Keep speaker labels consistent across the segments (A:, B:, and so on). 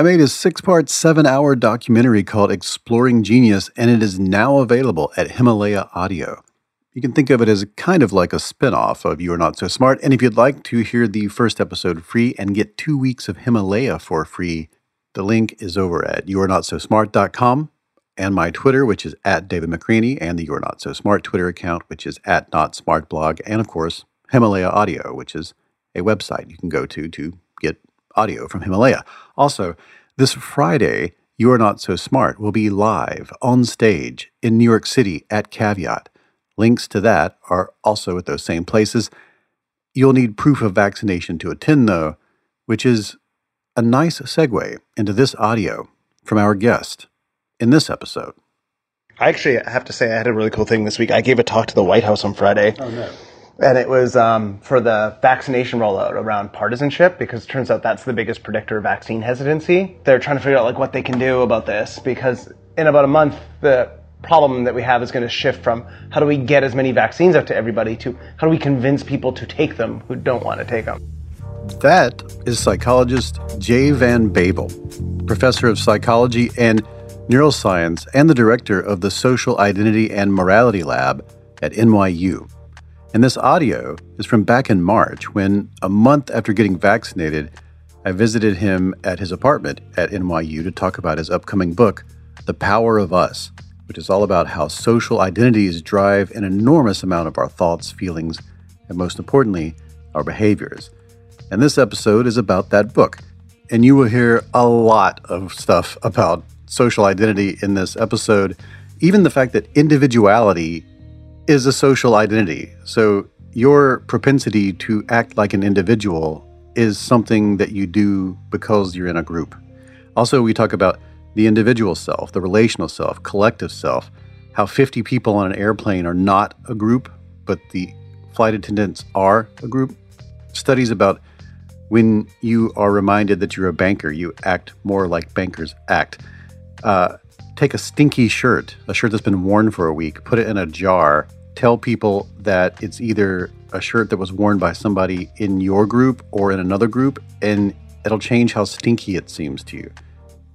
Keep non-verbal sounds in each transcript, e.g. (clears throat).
A: I made a six part, seven hour documentary called Exploring Genius, and it is now available at Himalaya Audio. You can think of it as kind of like a spin off of You Are Not So Smart. And if you'd like to hear the first episode free and get two weeks of Himalaya for free, the link is over at youarenotsosmart.com and my Twitter, which is at David McRaney, and the You're Not So Smart Twitter account, which is at Not Smart Blog, and of course, Himalaya Audio, which is a website you can go to to audio from Himalaya. Also, this Friday, You Are Not So Smart will be live on stage in New York City at Caveat. Links to that are also at those same places. You'll need proof of vaccination to attend, though, which is a nice segue into this audio from our guest in this episode.
B: I actually have to say I had a really cool thing this week. I gave a talk to the White House on Friday.
A: Oh, no.
B: And it was um, for the vaccination rollout around partisanship because it turns out that's the biggest predictor of vaccine hesitancy. They're trying to figure out like what they can do about this because in about a month the problem that we have is going to shift from how do we get as many vaccines out to everybody to how do we convince people to take them who don't want to take them.
A: That is psychologist Jay Van Bavel, professor of psychology and neuroscience and the director of the Social Identity and Morality Lab at NYU. And this audio is from back in March when, a month after getting vaccinated, I visited him at his apartment at NYU to talk about his upcoming book, The Power of Us, which is all about how social identities drive an enormous amount of our thoughts, feelings, and most importantly, our behaviors. And this episode is about that book. And you will hear a lot of stuff about social identity in this episode, even the fact that individuality is a social identity. So your propensity to act like an individual is something that you do because you're in a group. Also, we talk about the individual self, the relational self, collective self, how 50 people on an airplane are not a group, but the flight attendants are a group. Studies about when you are reminded that you're a banker, you act more like bankers act. Uh, take a stinky shirt, a shirt that's been worn for a week, put it in a jar, tell people that it's either a shirt that was worn by somebody in your group or in another group, and it'll change how stinky it seems to you.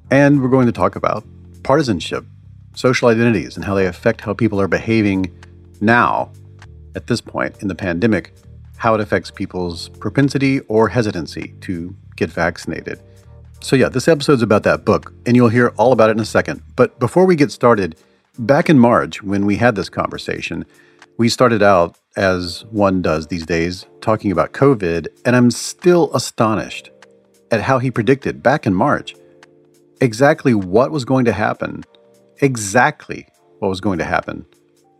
A: And we're going to talk about partisanship, social identities, and how they affect how people are behaving now, at this point in the pandemic, how it affects people's propensity or hesitancy to get vaccinated. So, yeah, this episode's about that book, and you'll hear all about it in a second. But before we get started, back in March, when we had this conversation, we started out, as one does these days, talking about COVID, and I'm still astonished at how he predicted back in March exactly what was going to happen, exactly what was going to happen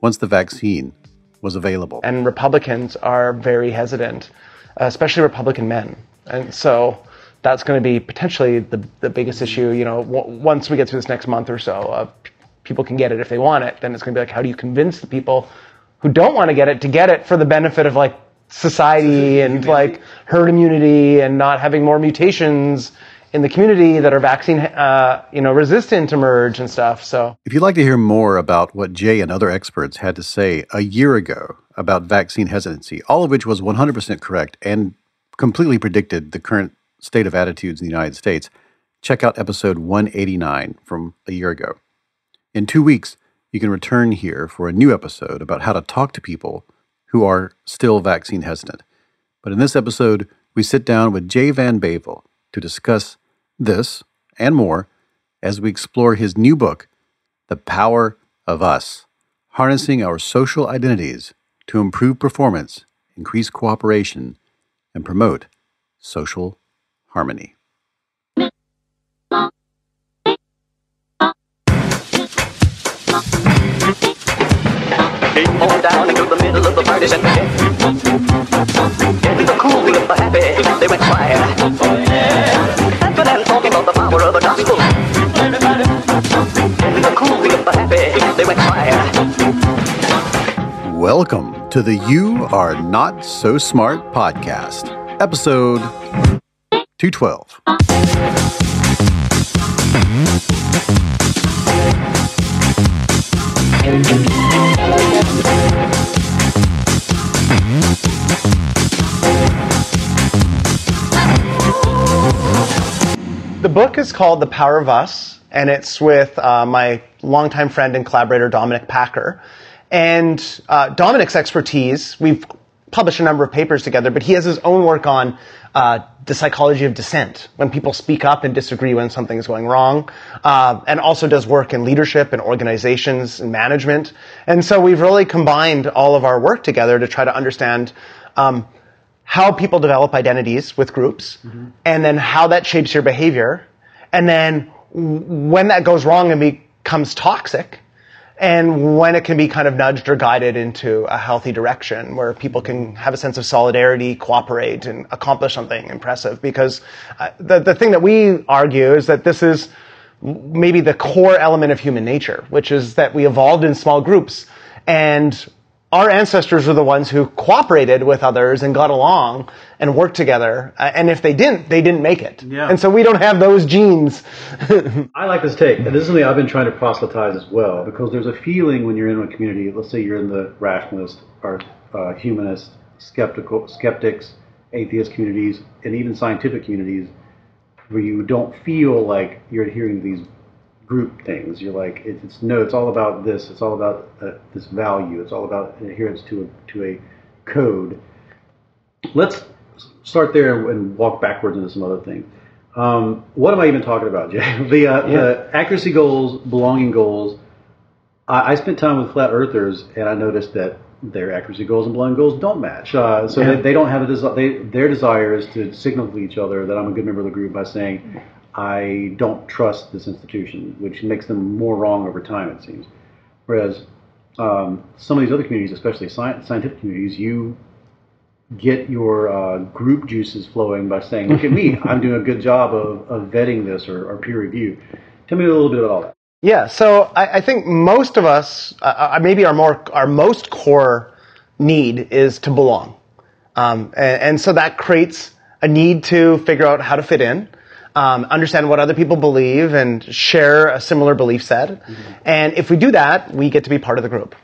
A: once the vaccine was available.
B: And Republicans are very hesitant, especially Republican men. And so that's going to be potentially the, the biggest issue. You know, w- once we get through this next month or so, uh, people can get it if they want it. Then it's going to be like, how do you convince the people who don't want to get it to get it for the benefit of like society and like herd immunity and not having more mutations in the community that are vaccine, uh, you know, resistant to merge and stuff. So,
A: if you'd like to hear more about what Jay and other experts had to say a year ago about vaccine hesitancy, all of which was 100% correct and completely predicted the current state of attitudes in the United States, check out episode 189 from a year ago. In two weeks, you can return here for a new episode about how to talk to people who are still vaccine hesitant. But in this episode, we sit down with Jay Van Bavel to discuss this and more as we explore his new book, The Power of Us Harnessing Our Social Identities to Improve Performance, Increase Cooperation, and Promote Social Harmony.
C: On down into the middle of the. Into the cool the happy, they went quiet. Talking about the power of the gospel. Were cool, were happy, they went quiet.
A: Welcome to the You Are Not So Smart podcast, episode 212.
B: The book is called The Power of Us, and it's with uh, my longtime friend and collaborator, Dominic Packer. And uh, Dominic's expertise, we've published a number of papers together, but he has his own work on uh, the psychology of dissent, when people speak up and disagree when something is going wrong, uh, and also does work in leadership and organizations and management. And so we've really combined all of our work together to try to understand um, how people develop identities with groups, and then how that shapes your behavior, and then when that goes wrong and becomes toxic, and when it can be kind of nudged or guided into a healthy direction where people can have a sense of solidarity, cooperate, and accomplish something impressive. Because uh, the, the thing that we argue is that this is maybe the core element of human nature, which is that we evolved in small groups and our ancestors were the ones who cooperated with others and got along and worked together. Uh, and if they didn't, they didn't make it.
A: Yeah.
B: And so we don't have those genes. (laughs)
A: I like this take. And this is something I've been trying to proselytize as well, because there's a feeling when you're in a community, let's say you're in the rationalist or uh, humanist, skeptical, skeptics, atheist communities, and even scientific communities, where you don't feel like you're adhering to these group things. You're like, it's, it's no, it's all about this. It's all about uh, this value. It's all about adherence to a, to a code. Let's start there and walk backwards into some other things. Um, what am I even talking about, (laughs) Jay? the, uh, the accuracy goals, belonging goals. I, I spent time with flat earthers, and I noticed that their accuracy goals and belonging goals don't match. Uh, so they, they don't have a. They, their desire is to signal to each other that I'm a good member of the group by saying, I don't trust this institution, which makes them more wrong over time, it seems. Whereas um, some of these other communities, especially sci- scientific communities, you get your uh, group juices flowing by saying, "Look at me, (laughs) I'm doing a good job of, of vetting this or, or peer review." Tell me a little bit about all that.
B: Yeah, so I, I think most of us, uh, maybe our more our most core need is to belong, um, and, and so that creates a need to figure out how to fit in, um, understand what other people believe, and share a similar belief set. And if we do that, we get to be part of the group.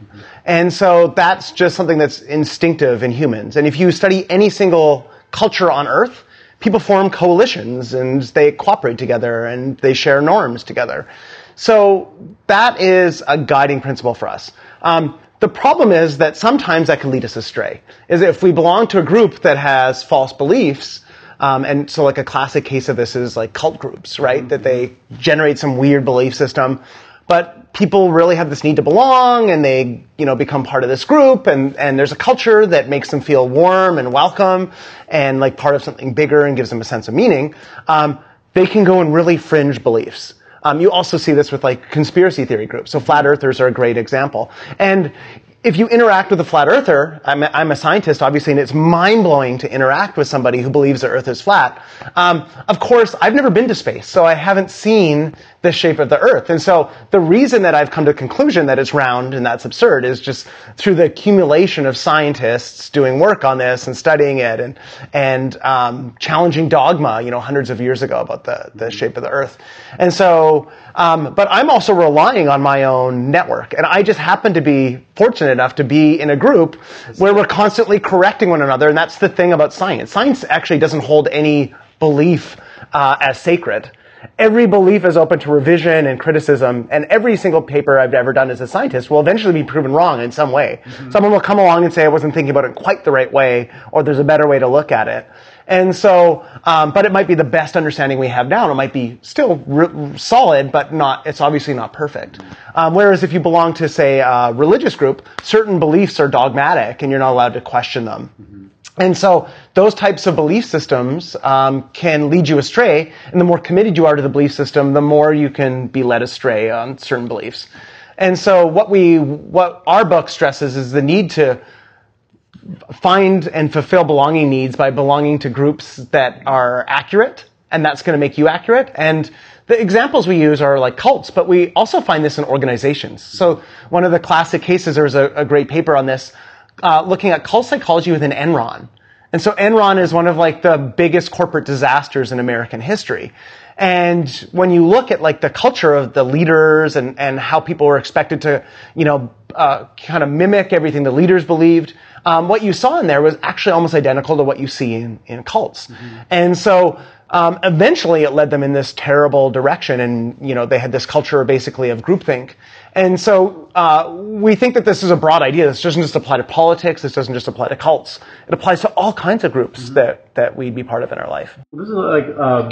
B: And so that's just something that's instinctive in humans. And if you study any single culture on Earth, people form coalitions and they cooperate together and they share norms together. So that is a guiding principle for us. Um, the problem is that sometimes that can lead us astray. Is if we belong to a group that has false beliefs, um, and so like a classic case of this is like cult groups, right? That they generate some weird belief system, but people really have this need to belong and they, you know, become part of this group and, and there's a culture that makes them feel warm and welcome and like part of something bigger and gives them a sense of meaning. Um, they can go in really fringe beliefs. Um, you also see this with like conspiracy theory groups. So flat earthers are a great example. And if you interact with a flat earther, I'm a, I'm a scientist, obviously, and it's mind blowing to interact with somebody who believes the Earth is flat. Um, of course, I've never been to space, so I haven't seen the shape of the Earth. And so the reason that I've come to the conclusion that it's round and that's absurd is just through the accumulation of scientists doing work on this and studying it and and um, challenging dogma, you know, hundreds of years ago about the the shape of the Earth. And so, um, but I'm also relying on my own network, and I just happen to be fortunate enough to be in a group where we're constantly correcting one another, and that's the thing about science. Science actually doesn't hold any belief uh, as sacred. Every belief is open to revision and criticism, and every single paper I've ever done as a scientist will eventually be proven wrong in some way. Someone will come along and say, I wasn't thinking about it quite the right way, or there's a better way to look at it. And so, um, but it might be the best understanding we have now. It might be still re- solid, but not, it's obviously not perfect. Um, whereas if you belong to, say, a religious group, certain beliefs are dogmatic and you're not allowed to question them. And so those types of belief systems um, can lead you astray, and the more committed you are to the belief system, the more you can be led astray on certain beliefs. And so what we, what our book stresses is the need to find and fulfill belonging needs by belonging to groups that are accurate and that's going to make you accurate. And the examples we use are like cults, but we also find this in organizations. So one of the classic cases, there was a, a great paper on this, uh, looking at cult psychology within Enron. And so Enron is one of like the biggest corporate disasters in American history. And when you look at like the culture of the leaders and, and how people were expected to, you know, uh, kind of mimic everything the leaders believed, um, what you saw in there was actually almost identical to what you see in, in cults. Mm-hmm. And so um, eventually it led them in this terrible direction and you know they had this culture basically of groupthink and so uh, we think that this is a broad idea. This doesn't just apply to politics. This doesn't just apply to cults. It applies to all kinds of groups mm-hmm. that, that we'd be part of in our life.
A: This is like uh,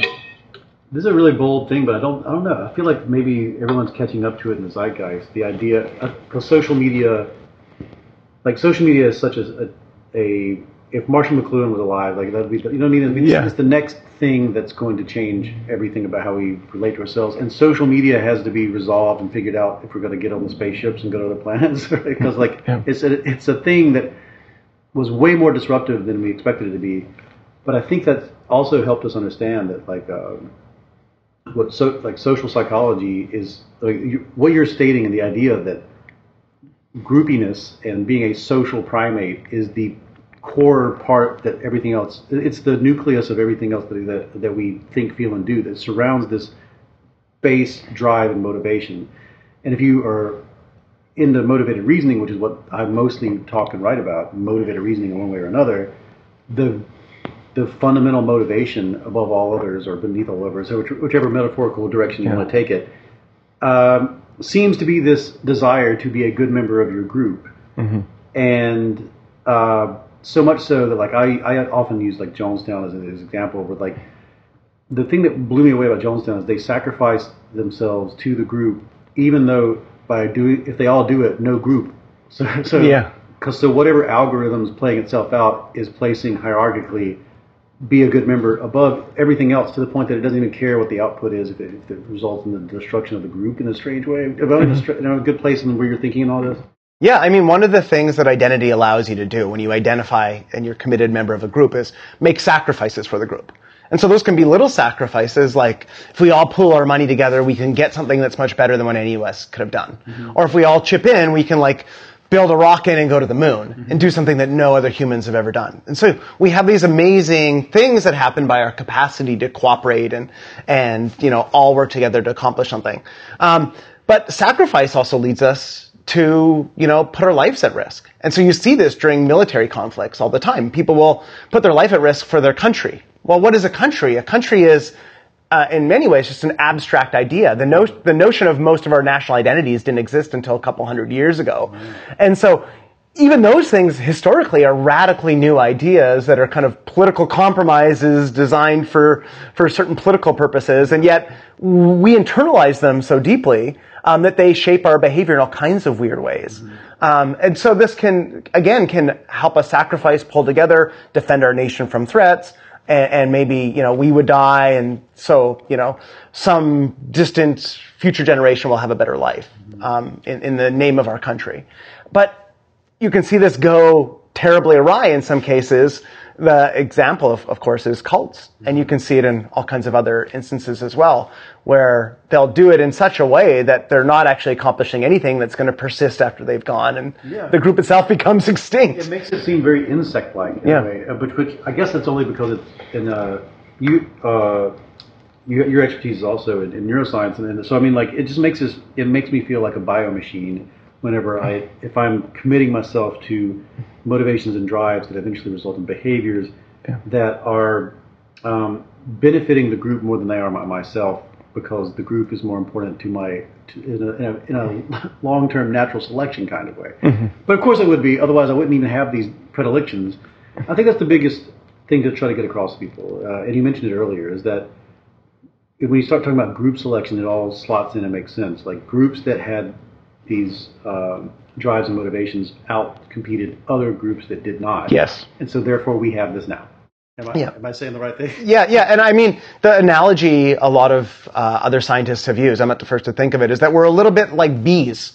A: this is a really bold thing but i don't i don't know. I feel like maybe everyone's catching up to it in the zeitgeist. The idea because uh, social media like social media is such a, a, a if Marshall McLuhan was alive, like that'd be, the, you know what I mean? It's, yeah. it's the next thing that's going to change everything about how we relate to ourselves. And social media has to be resolved and figured out if we're going to get on the spaceships and go to other planets, (laughs) because like yeah. it's a, it's a thing that was way more disruptive than we expected it to be. But I think that also helped us understand that like um, what so like social psychology is like you, what you're stating and the idea that groupiness and being a social primate is the core part that everything else it's the nucleus of everything else that, that, that we think feel and do that surrounds this base drive and motivation and if you are into motivated reasoning which is what i mostly talk and write about motivated reasoning in one way or another the the fundamental motivation above all others or beneath all others which, whichever metaphorical direction you yeah. want to take it um, seems to be this desire to be a good member of your group mm-hmm. and uh, so much so that like I, I often use like Jonestown as an example where like the thing that blew me away about Jonestown is they sacrificed themselves to the group even though by doing if they all do it no group (laughs) so so yeah because so whatever algorithm is playing itself out is placing hierarchically be a good member above everything else to the point that it doesn't even care what the output is if it, if it results in the destruction of the group in a strange way. About mm-hmm. a good place in where you're thinking and all this.
B: Yeah, I mean, one of the things that identity allows you to do when you identify and you're a committed member of a group is make sacrifices for the group. And so those can be little sacrifices, like if we all pool our money together, we can get something that's much better than what any of us could have done. Mm-hmm. Or if we all chip in, we can like build a rocket and go to the moon mm-hmm. and do something that no other humans have ever done. And so we have these amazing things that happen by our capacity to cooperate and, and, you know, all work together to accomplish something. Um, but sacrifice also leads us to, you know, put our lives at risk. And so you see this during military conflicts all the time. People will put their life at risk for their country. Well, what is a country? A country is, uh, in many ways, just an abstract idea. The, no- the notion of most of our national identities didn't exist until a couple hundred years ago. And so even those things historically are radically new ideas that are kind of political compromises designed for, for certain political purposes. And yet we internalize them so deeply um, that they shape our behavior in all kinds of weird ways. Mm-hmm. Um, and so this can, again, can help us sacrifice, pull together, defend our nation from threats, and, and, maybe, you know, we would die, and so, you know, some distant future generation will have a better life um, in, in the name of our country. But you can see this go terribly awry in some cases the example, of, of course, is cults. And you can see it in all kinds of other instances as well, where they'll do it in such a way that they're not actually accomplishing anything that's going to persist after they've gone, and yeah. the group itself (laughs) becomes extinct.
A: It makes it seem very insect-like in yeah. a way, uh, but which I guess it's only because it's in uh, you. Uh, your expertise is also in, in neuroscience, and, and, so I mean, like, it just makes this. It makes me feel like a biomachine whenever I, if I'm committing myself to motivations and drives that eventually result in behaviors yeah. that are um, benefiting the group more than they are my, myself because the group is more important to my to, in a, in a, in a (laughs) long-term natural selection kind of way. Mm-hmm. But of course it would be, otherwise I wouldn't even have these predilections. I think that's the biggest thing to try to get across to people. Uh, and you mentioned it earlier, is that when you start talking about group selection, it all slots in and makes sense. Like groups that had these um, drives and motivations out competed other groups that did not.
B: Yes.
A: And so therefore we have this now. Am I, yeah. am I saying the right thing?
B: Yeah, yeah. And I mean, the analogy a lot of uh, other scientists have used, I'm not the first to think of it, is that we're a little bit like bees.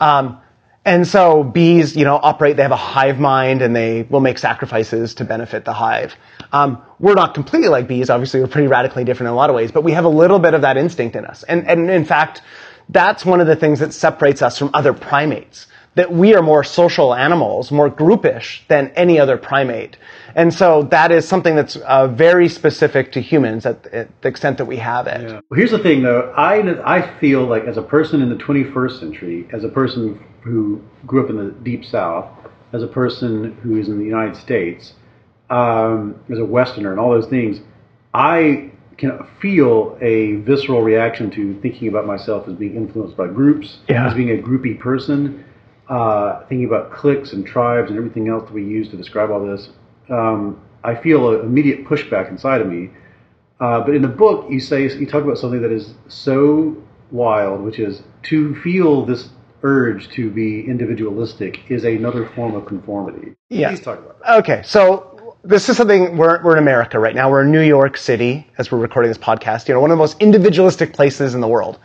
B: Um, And so bees, you know, operate, they have a hive mind and they will make sacrifices to benefit the hive. Um, we're not completely like bees. Obviously, we're pretty radically different in a lot of ways, but we have a little bit of that instinct in us. And, and in fact, that's one of the things that separates us from other primates. That we are more social animals, more groupish than any other primate. And so that is something that's uh, very specific to humans at, the extent that we have it.
A: Yeah. Well, here's the thing, though. I I feel like as a person in the 21st century, as a person who grew up in the deep South, as a person who is in the United States, um, as a Westerner, and all those things, I can feel a visceral reaction to thinking about myself as being influenced by groups,
B: yeah.
A: as being a groupie person, uh, thinking about cliques and tribes and everything else that we use to describe all this um, I feel an immediate pushback inside of me. Uh, but in the book, you say you talk about something that is so wild, which is to feel this urge to be individualistic is another form of conformity.
B: Yeah.
A: Please talk about that.
B: Okay, so this is something we're we're in America right now. We're in New York City as we're recording this podcast. You know, one of the most individualistic places in the world.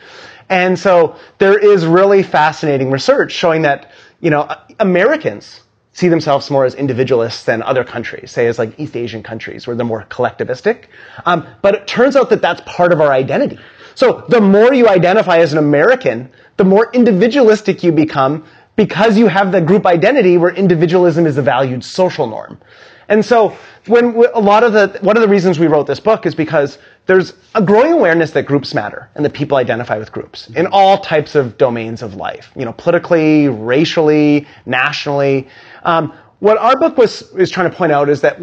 B: And so there is really fascinating research showing that, you know, Americans see themselves more as individualists than other countries, say as like East Asian countries where they're more collectivistic. Um, but it turns out that that's part of our identity. So the more you identify as an American, the more individualistic you become because you have the group identity where individualism is a valued social norm. And so when a lot of the, one of the reasons we wrote this book is because there's a growing awareness that groups matter and that people identify with groups in all types of domains of life, you know, politically, racially, nationally. Um, what our book was, is trying to point out is that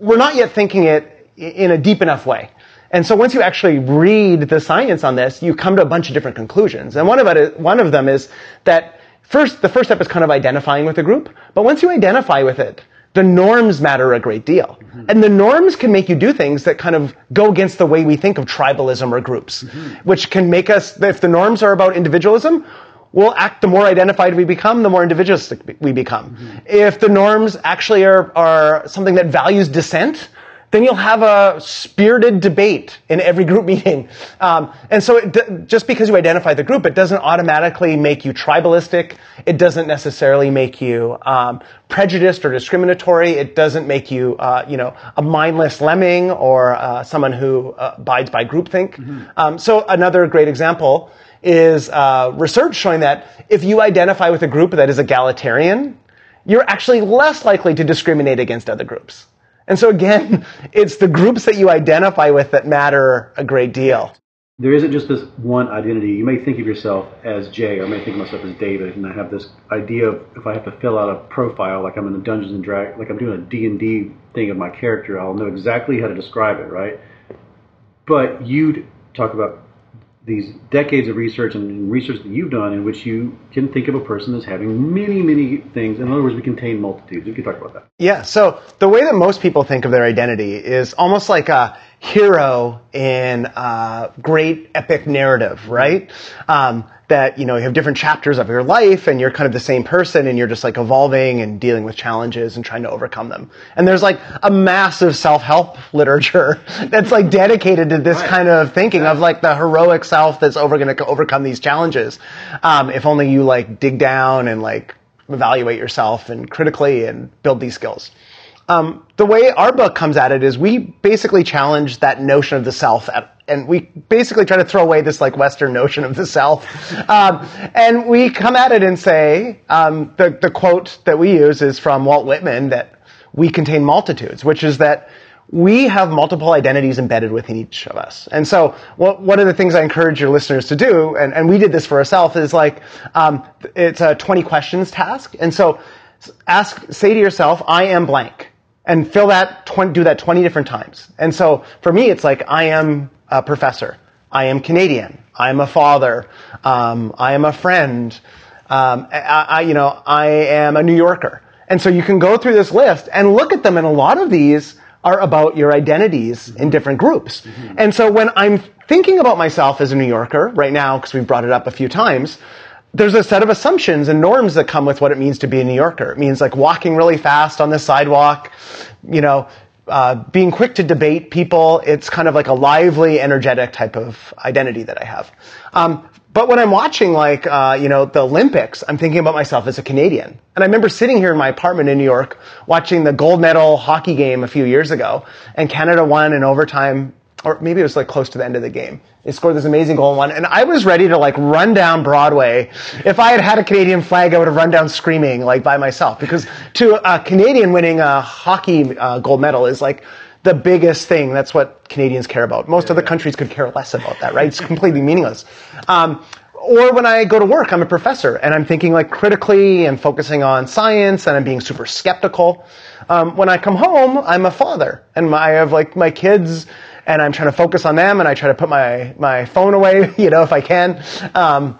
B: we're not yet thinking it in a deep enough way. And so once you actually read the science on this, you come to a bunch of different conclusions. And one of, it one of them is that first, the first step is kind of identifying with a group. But once you identify with it, the norms matter a great deal. Mm-hmm. And the norms can make you do things that kind of go against the way we think of tribalism or groups, mm-hmm. which can make us, if the norms are about individualism, we'll act, the more identified we become, the more individualistic we become. Mm-hmm. If the norms actually are, are something that values dissent, then you'll have a spirited debate in every group (laughs) meeting. Um, and so it, just because you identify the group, it doesn't automatically make you tribalistic. It doesn't necessarily make you um, prejudiced or discriminatory. It doesn't make you, uh, you know, a mindless lemming or uh, someone who uh, abides by groupthink. Mm-hmm. Um, so another great example is uh, research showing that if you identify with a group that is egalitarian, you're actually less likely to discriminate against other groups. And so again, (laughs) it's the groups that you identify with that matter a great deal.
A: There isn't just this one identity. You may think of yourself as Jay, or I may think of myself as David, and I have this idea of if I have to fill out a profile, like I'm in the Dungeons and Dragons, like I'm doing a D and D thing of my character, I'll know exactly how to describe it, right? But you'd talk about these decades of research and research that you've done in which you can think of a person as having many, many things. In other words, we contain multitudes. We can talk about that.
B: Yeah. So the way that most people think of their identity is almost like a hero in a great epic narrative, right? Um, that you know you have different chapters of your life and you're kind of the same person and you're just like evolving and dealing with challenges and trying to overcome them. And there's like a massive self-help (laughs) literature that's like dedicated to this right. kind of thinking of like the heroic self that's over going to overcome these challenges. Um, if only you like dig down and like evaluate yourself and critically and build these skills um, the way our book comes at it is we basically challenge that notion of the self at, and we basically try to throw away this like Western notion of the self. Um, and we come at it and say, um, the, the quote that we use is from Walt Whitman that we contain multitudes, which is that we have multiple identities embedded within each of us. And so what, one of the things I encourage your listeners to do, and, and we did this for ourselves, is like, um, it's a 20 questions task. And so ask, say to yourself, I am blank and fill that 20, do that 20 different times. And so for me, it's like I am a professor. I am Canadian. I am a father. Um, I am a friend. Um, I, I, you know, I am a New Yorker. And so you can go through this list and look at them, and a lot of these are about your identities in different groups. Mm-hmm. And so when I'm thinking about myself as a New Yorker right now, because we've brought it up a few times, there's a set of assumptions and norms that come with what it means to be a New Yorker. It means like walking really fast on the sidewalk, you know, uh, being quick to debate people. It's kind of like a lively, energetic type of identity that I have. Um, but when I'm watching like, uh, you know, the Olympics, I'm thinking about myself as a Canadian. And I remember sitting here in my apartment in New York watching the gold medal hockey game a few years ago and Canada won in overtime or maybe it was like close to the end of the game. They scored this amazing goal and won, and I was ready to like run down Broadway. If I had had a Canadian flag, I would have run down screaming like by myself because to a Canadian winning a hockey uh, gold medal is like the biggest thing. That's what Canadians care about. Most other countries could care less about that, right? It's completely meaningless. Um, or when I go to work, I'm a professor and I'm thinking like critically and focusing on science and I'm being super skeptical. Um, when I come home, I'm a father and my, I have like my kids and I'm trying to focus on them and I try to put my, my phone away, (laughs) you know, if I can. Um,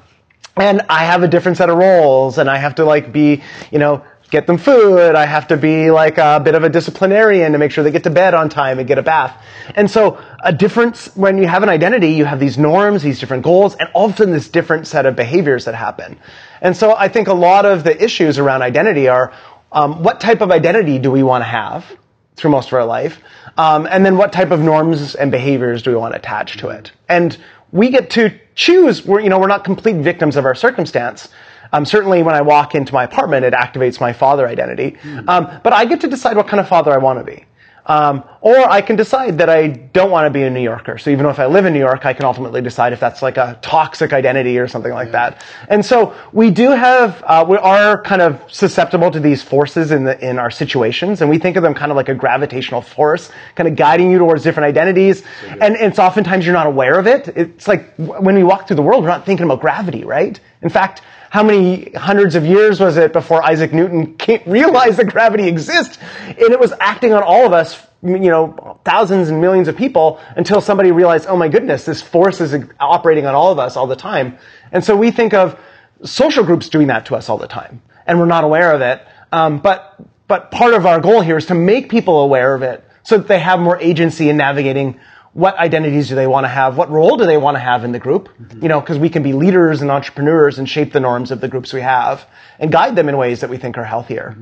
B: and I have a different set of roles and I have to like be, you know, get them food. I have to be like a bit of a disciplinarian to make sure they get to bed on time and get a bath. And so a difference, when you have an identity, you have these norms, these different goals, and all of a sudden this different set of behaviors that happen. And so I think a lot of the issues around identity are, um, what type of identity do we want to have through most of our life? Um, and then what type of norms and behaviors do we want to attach to it? And we get to choose. We're, you know, we're not complete victims of our circumstance. Um, certainly, when I walk into my apartment, it activates my father identity. Um, but I get to decide what kind of father I want to be. Um, or I can decide that I don't want to be a New Yorker. So even if I live in New York, I can ultimately decide if that's like a toxic identity or something like that. And so we do have, uh, we are kind of susceptible to these forces in the, in our situations, and we think of them kind of like a gravitational force, kind of guiding you towards different identities. And it's oftentimes you're not aware of it. It's like when we walk through the world, we're not thinking about gravity, right? In fact, how many hundreds of years was it before Isaac Newton realized that gravity exists? And it was acting on all of us, you know, thousands and millions of people until somebody realized, oh my goodness, this force is operating on all of us all the time. And so we think of social groups doing that to us all the time, and we're not aware of it. Um, but but part of our goal here is to make people aware of it so that they have more agency in navigating what identities do they want to have? What role do they want to have in the group? You know, because we can be leaders and entrepreneurs and shape the norms of the groups we have and guide them in ways that we think are healthier.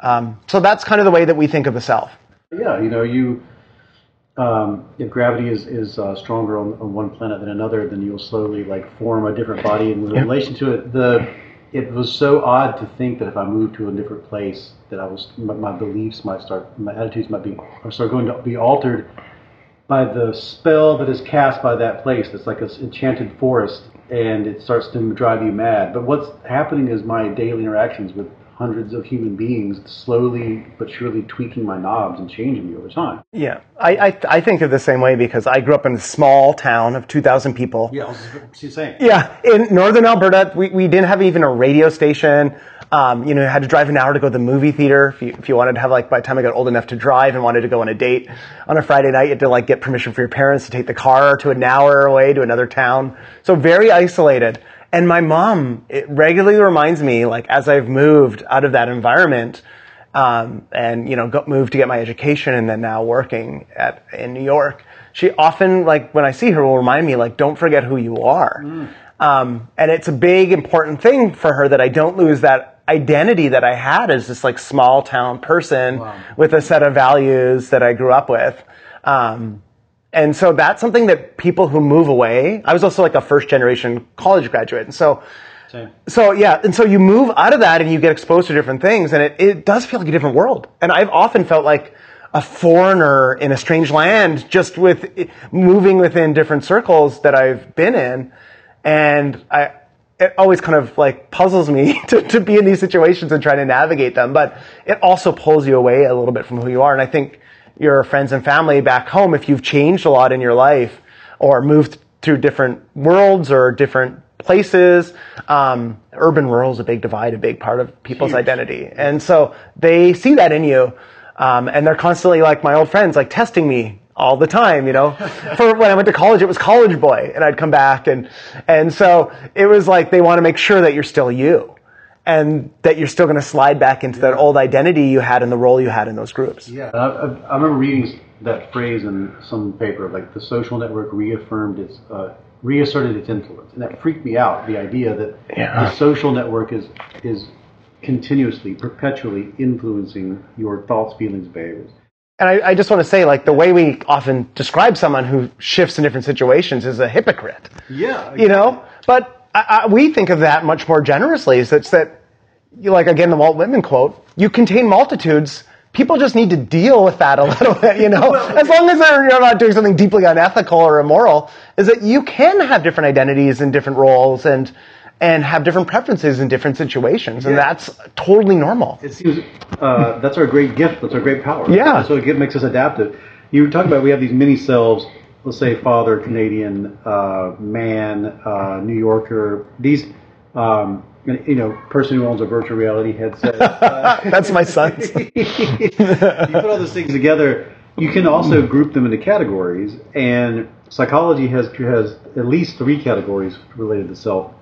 B: Um, so that's kind of the way that we think of the self.
A: Yeah, you know, you um, if gravity is is uh, stronger on, on one planet than another, then you'll slowly like form a different body in relation to it. The it was so odd to think that if I moved to a different place, that I was my, my beliefs might start, my attitudes might be are start going to be altered by the spell that is cast by that place. It's like an enchanted forest, and it starts to drive you mad. But what's happening is my daily interactions with hundreds of human beings slowly but surely tweaking my knobs and changing me over time.
B: Yeah, I, I, I think of the same way because I grew up in a small town of 2,000 people.
A: Yeah, I was just saying.
B: Yeah, in northern Alberta, we, we didn't have even a radio station. Um, you know, you had to drive an hour to go to the movie theater if you, if you wanted to have like by the time I got old enough to drive and wanted to go on a date on a Friday night, you had to like get permission for your parents to take the car to an hour away to another town. So very isolated. And my mom it regularly reminds me, like as I've moved out of that environment, um, and you know, got, moved to get my education, and then now working at in New York, she often like when I see her will remind me like, don't forget who you are. Um, and it's a big important thing for her that I don't lose that identity that I had as this like small town person with a set of values that I grew up with. Um, and so that's something that people who move away, I was also like a first generation college graduate. And so,
A: Same.
B: so yeah, and so you move out of that and you get exposed to different things and it, it does feel like a different world. And I've often felt like a foreigner in a strange land just with moving within different circles that I've been in. And I, it always kind of like puzzles me (laughs) to, to be in these situations and try to navigate them, but it also pulls you away a little bit from who you are. And I think your friends and family back home, if you've changed a lot in your life or moved through different worlds or different places, um, urban rural is a big divide, a big part of people's identity. And so they see that in you. Um, and they're constantly like my old friends, like testing me all the time, you know. For when I went to college, it was college boy, and I'd come back, and and so it was like they want to make sure that you're still you, and that you're still going to slide back into that old identity you had and the role you had in those groups.
A: Yeah, I, I, I remember reading that phrase in some paper, like the social network reaffirmed its, uh, reasserted its influence, and that freaked me out. The idea that
B: Yeah.
A: the social network is is continuously, perpetually influencing your thoughts, feelings, behaviors.
B: And I, I just want to say, like, the way we often describe someone who shifts in different situations is a hypocrite.
A: Yeah.
B: You know? But I, I, we think of that much more generously. Is it's that, you like, again, the Walt Whitman quote, you contain multitudes. People just need to deal with that a little bit, you know? as long as they're you're not doing something deeply unethical or immoral, is that you can have different identities and different roles and, and have different preferences in different situations. And
A: Yeah.
B: that's totally normal.
A: It seems uh, that's our great gift. That's our great power.
B: Yeah.
A: So it makes us adaptive. You were talking about we have these mini selves. Let's say father, Canadian, uh, man, uh, New Yorker. These, um, you know, person who owns a virtual reality headset. (laughs)
B: That's my son's. (laughs)
A: you put all those things together, you can also group them into categories. And psychology has has at least three categories related to self.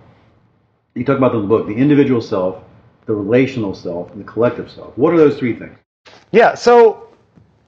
A: You talk about the book: the individual self, the relational self, and the collective self. What are those three things?
B: Yeah, so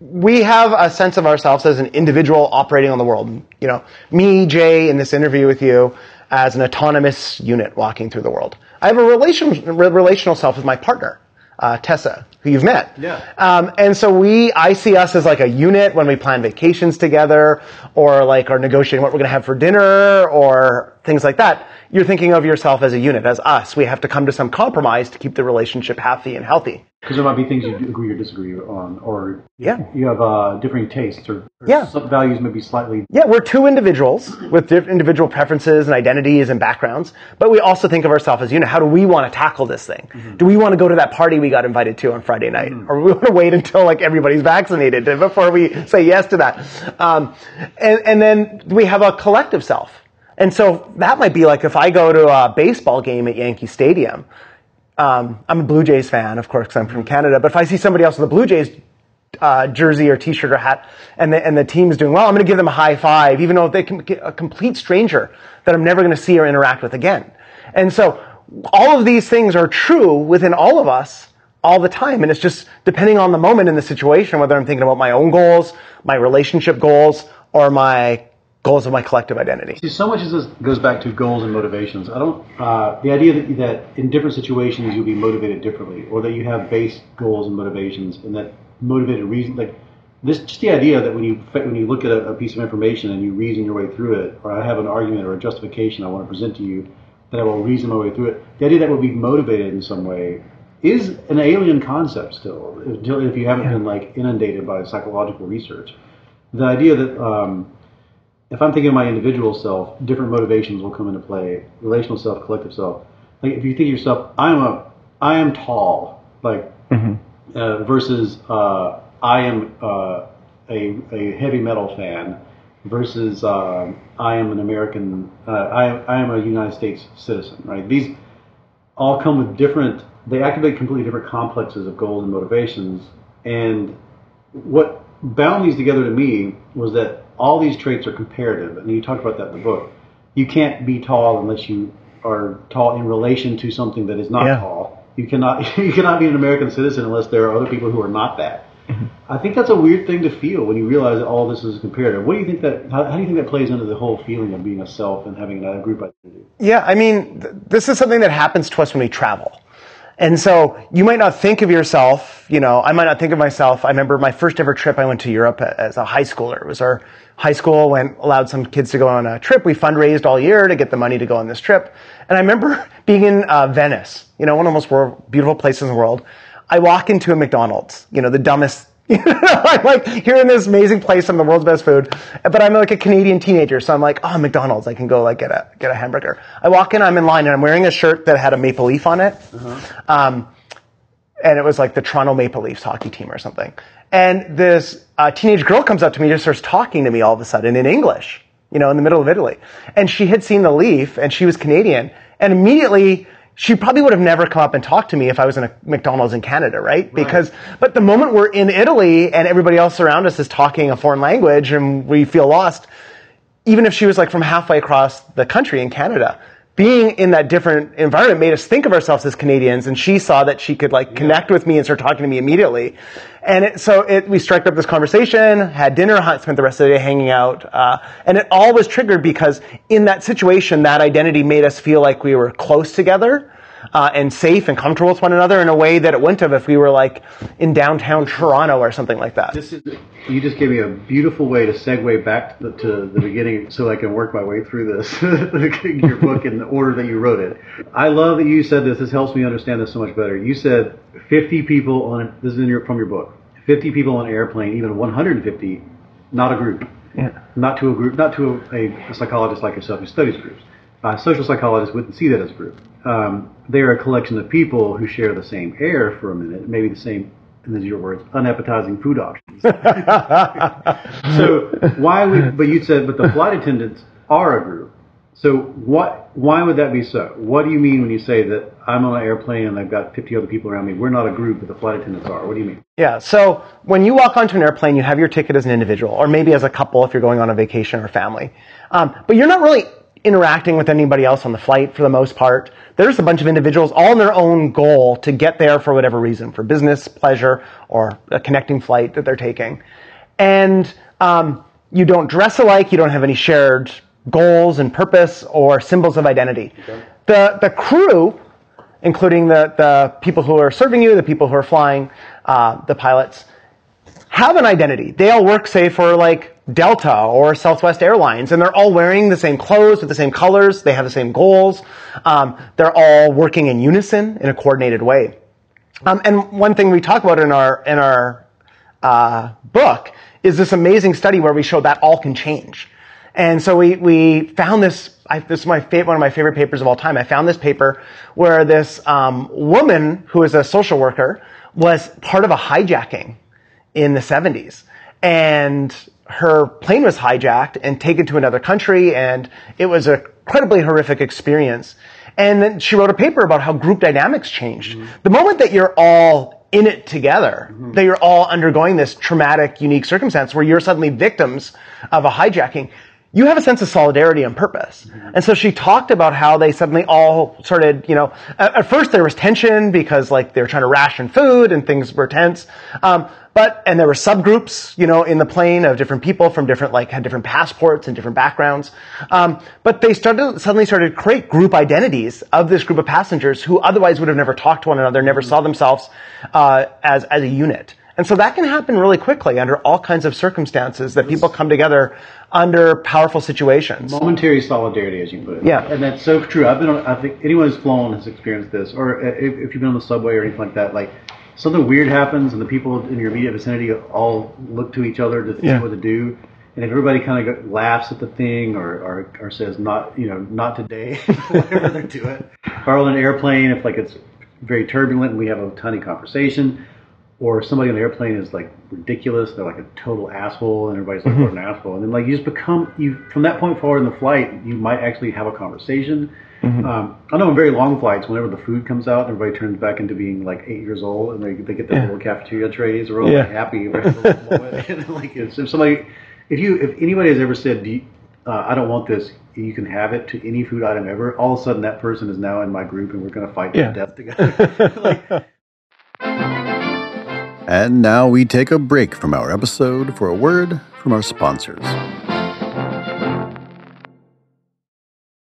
B: we have a sense of ourselves as an individual operating on the world. You know, me, Jay, in this interview with you, as an autonomous unit walking through the world. I have a relation, re- relational self with my partner, uh, Tessa, who you've met.
A: Yeah.
B: Um, and so we, I see us as like a unit when we plan vacations together, or like are negotiating what we're going to have for dinner, or things like that. You're thinking of yourself as a unit, as us. We have to come to some compromise to keep the relationship happy and healthy.
A: Because there might be things you agree or disagree on, or
B: Yeah.
A: you have uh, differing tastes, or, or
B: Yeah.
A: some values may be slightly.
B: Yeah, we're two individuals with individual preferences and identities and backgrounds, but we also think of ourselves as unit. How do we want to tackle this thing? Do we want to go to that party we got invited to on Friday night, or we want to wait until like everybody's vaccinated before we say yes to that? Um, and, and then we have a collective self, and so that might be like if I go to a baseball game at Yankee Stadium. Um, I'm a Blue Jays fan, of course, because I'm from Canada. But if I see somebody else with a Blue Jays uh, jersey or T-shirt or hat, and the, and the team's doing well, I'm going to give them a high five, even though they can get a complete stranger that I'm never going to see or interact with again. And so all of these things are true within all of us all the time, and it's just depending on the moment in the situation whether I'm thinking about my own goals, my relationship goals, or my goals of my collective identity.
A: See, so much of this goes back to goals and motivations. I don't. Uh, the idea that, that in different situations you'll be motivated differently, or that you have base goals and motivations, and that motivated reason, like this, just the idea that when you when you look at a, a piece of information and you reason your way through it, or I have an argument or a justification I want to present to you, that I will reason my way through it. The idea that we'll be motivated in some way is an alien concept still, if you haven't been like inundated by psychological research. The idea that um, if I'm thinking of my individual self, different motivations will come into play. Relational self, collective self. Like if you think of yourself, I'm a, I am tall, like uh, versus uh, I am uh, a a heavy metal fan, versus um, I am an American, uh, I I am a United States citizen. Right? These all come with different. They activate completely different complexes of goals and motivations. And what bound these together to me was that all these traits are comparative, and you talk about that in the book. You can't be tall unless you are tall in relation to something that is not
B: Yeah.
A: tall. You cannot (laughs) you cannot be an American citizen unless there are other people who are not that. Mm-hmm. I think that's a weird thing to feel when you realize that all this is comparative. What do you think that? How, how do you think that plays into the whole feeling of being a self and having a group identity?
B: Yeah, I mean, th- this is something that happens to us when we travel. And so you might not think of yourself, you know, I might not think of myself. I remember my first ever trip, I went to Europe as a high schooler. It was our high school went, allowed some kids to go on a trip. We fundraised all year to get the money to go on this trip. And I remember (laughs) being in uh, Venice, you know, one of the most beautiful places in the world. I walk into a McDonald's, you know, the dumbest (laughs) I'm like here in this amazing place, I'm the world's best food, but I'm like a Canadian teenager, so I'm like, oh, McDonald's, I can go like get a get a hamburger. I walk in, I'm in line, and I'm wearing a shirt that had a maple leaf on it, um, and it was like the Toronto Maple Leafs hockey team or something. And this uh, teenage girl comes up to me, just starts talking to me all of a sudden in English, you know, in the middle of Italy, and she had seen the Leaf, and she was Canadian, and immediately she probably would have never come up and talked to me if I was in a McDonald's in Canada, right? Because, but the moment we're in Italy and everybody else around us is talking a foreign language and we feel lost, even if she was like from halfway across the country in Canada, being in that different environment made us think of ourselves as Canadians, and she saw that she could like connect with me and start talking to me immediately. And it, so it, we struck up this conversation, had dinner, spent the rest of the day hanging out, uh, and it all was triggered because in that situation, that identity made us feel like we were close together. Uh, and safe and comfortable with one another in a way that it wouldn't have if we were like in downtown Toronto or something like that.
A: This is you just gave me a beautiful way to segue back to the, to the beginning, so I can work my way through this (laughs) your book in the order that you wrote it. I love that you said this. This helps me understand this so much better. You said 50 people on this is in your, from your book. 50 people on an airplane, even 150, not a group.
B: Yeah.
A: Not to a group, not to a, a psychologist like yourself who studies groups. A social psychologist wouldn't see that as a group. Um, they're a collection of people who share the same air for a minute, maybe the same, and these are your words, unappetizing food options. (laughs) so why would, but you said, but the flight attendants are a group. So what, why would that be so? What do you mean when you say that I'm on an airplane and I've got 50 other people around me? We're not a group, but the flight attendants are. What do you mean?
B: Yeah. So when you walk onto an airplane, you have your ticket as an individual, or maybe as a couple if you're going on a vacation or family. Um, but you're not really interacting with anybody else on the flight for the most part. There's a bunch of individuals all in their own goal to get there for whatever reason, for business, pleasure, or a connecting flight that they're taking. And um, you don't dress alike. You don't have any shared goals and purpose or symbols of identity. Okay. The the crew, including the the people who are serving you, the people who are flying, uh, the pilots, have an identity. They all work, say, for like Delta or Southwest Airlines, and they're all wearing the same clothes with the same colors. They have the same goals. Um, they're all working in unison in a coordinated way. Um, and one thing we talk about in our in our uh, book is this amazing study where we show that all can change. And so we we found this. I, this is my favorite, one of my favorite papers of all time. I found this paper where this um, woman who is a social worker was part of a hijacking in the 70s and her plane was hijacked and taken to another country, and it was an incredibly horrific experience. And then she wrote a paper about how group dynamics changed. Mm-hmm. The moment that you're all in it together, mm-hmm. that you're all undergoing this traumatic, unique circumstance where you're suddenly victims of a hijacking, you have a sense of solidarity and purpose. Mm-hmm. And so she talked about how they suddenly all started, you know, at, at, first there was tension because like they were trying to ration food and things were tense. Um, but, and there were subgroups, you know, in the plane of different people from different, like, had different passports and different backgrounds. Um, but they started, suddenly started to create group identities of this group of passengers who otherwise would have never talked to one another, never saw themselves, uh, as, as a unit. And so that can happen really quickly under all kinds of circumstances that people come together under powerful situations.
A: Momentary solidarity, as you put it.
B: Yeah.
A: And that's so true. I've been on, I think anyone who's flown has experienced this, or if, if you've been on the subway or anything like that, like something weird happens and the people in your immediate vicinity all look to each other to think yeah. what to do. And if everybody kind of laughs at the thing or, or, or says not, you know, not today, (laughs) whatever they're doing, or on an airplane, if like it's very turbulent and we have a tiny conversation, or somebody on the airplane is like ridiculous, they're like a total asshole, and everybody's like, mm-hmm. an asshole. And then like you just become you from that point forward in the flight, you might actually have a conversation. Mm-hmm. Um, I know on very long flights, whenever the food comes out, everybody turns back into being like eight years old, and they, they get their yeah. little cafeteria trays. They're all yeah. like happy. (laughs) and like if somebody, if you, if anybody has ever said, you, uh, "I don't want this," you can have it to any food item ever. All of a sudden, that person is now in my group, and we're going to fight yeah. to death together. (laughs) like,
D: and now we take a break from our episode for a word from our sponsors.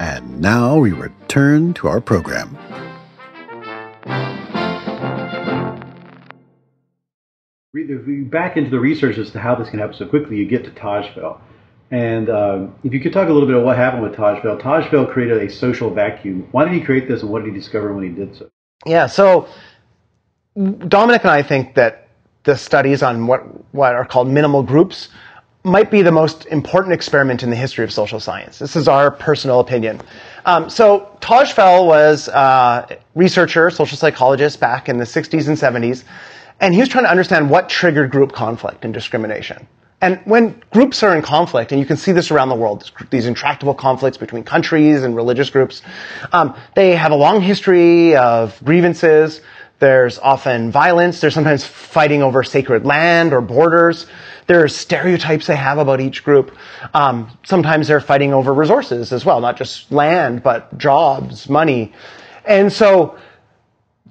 D: And now we return to our program.
A: If we back into the research as to how this can happen so quickly, you get to Tajfel. And uh, if you could talk a little bit about what happened with Tajfel, Tajfel created a social vacuum. Why did he create this, and what did he discover when he did so?
B: Yeah, so Dominic and I think that the studies on what, what are called minimal groups might be the most important experiment in the history of social science. This is our personal opinion. Um, so Tajfel was a researcher, social psychologist back in the 60s and 70s, and he was trying to understand what triggered group conflict and discrimination. And when groups are in conflict, and you can see this around the world, these intractable conflicts between countries and religious groups, um, they have a long history of grievances. There's often violence. There's sometimes fighting over sacred land or borders. There's stereotypes they have about each group. Um, sometimes they're fighting over resources as well, not just land, but jobs, money. And so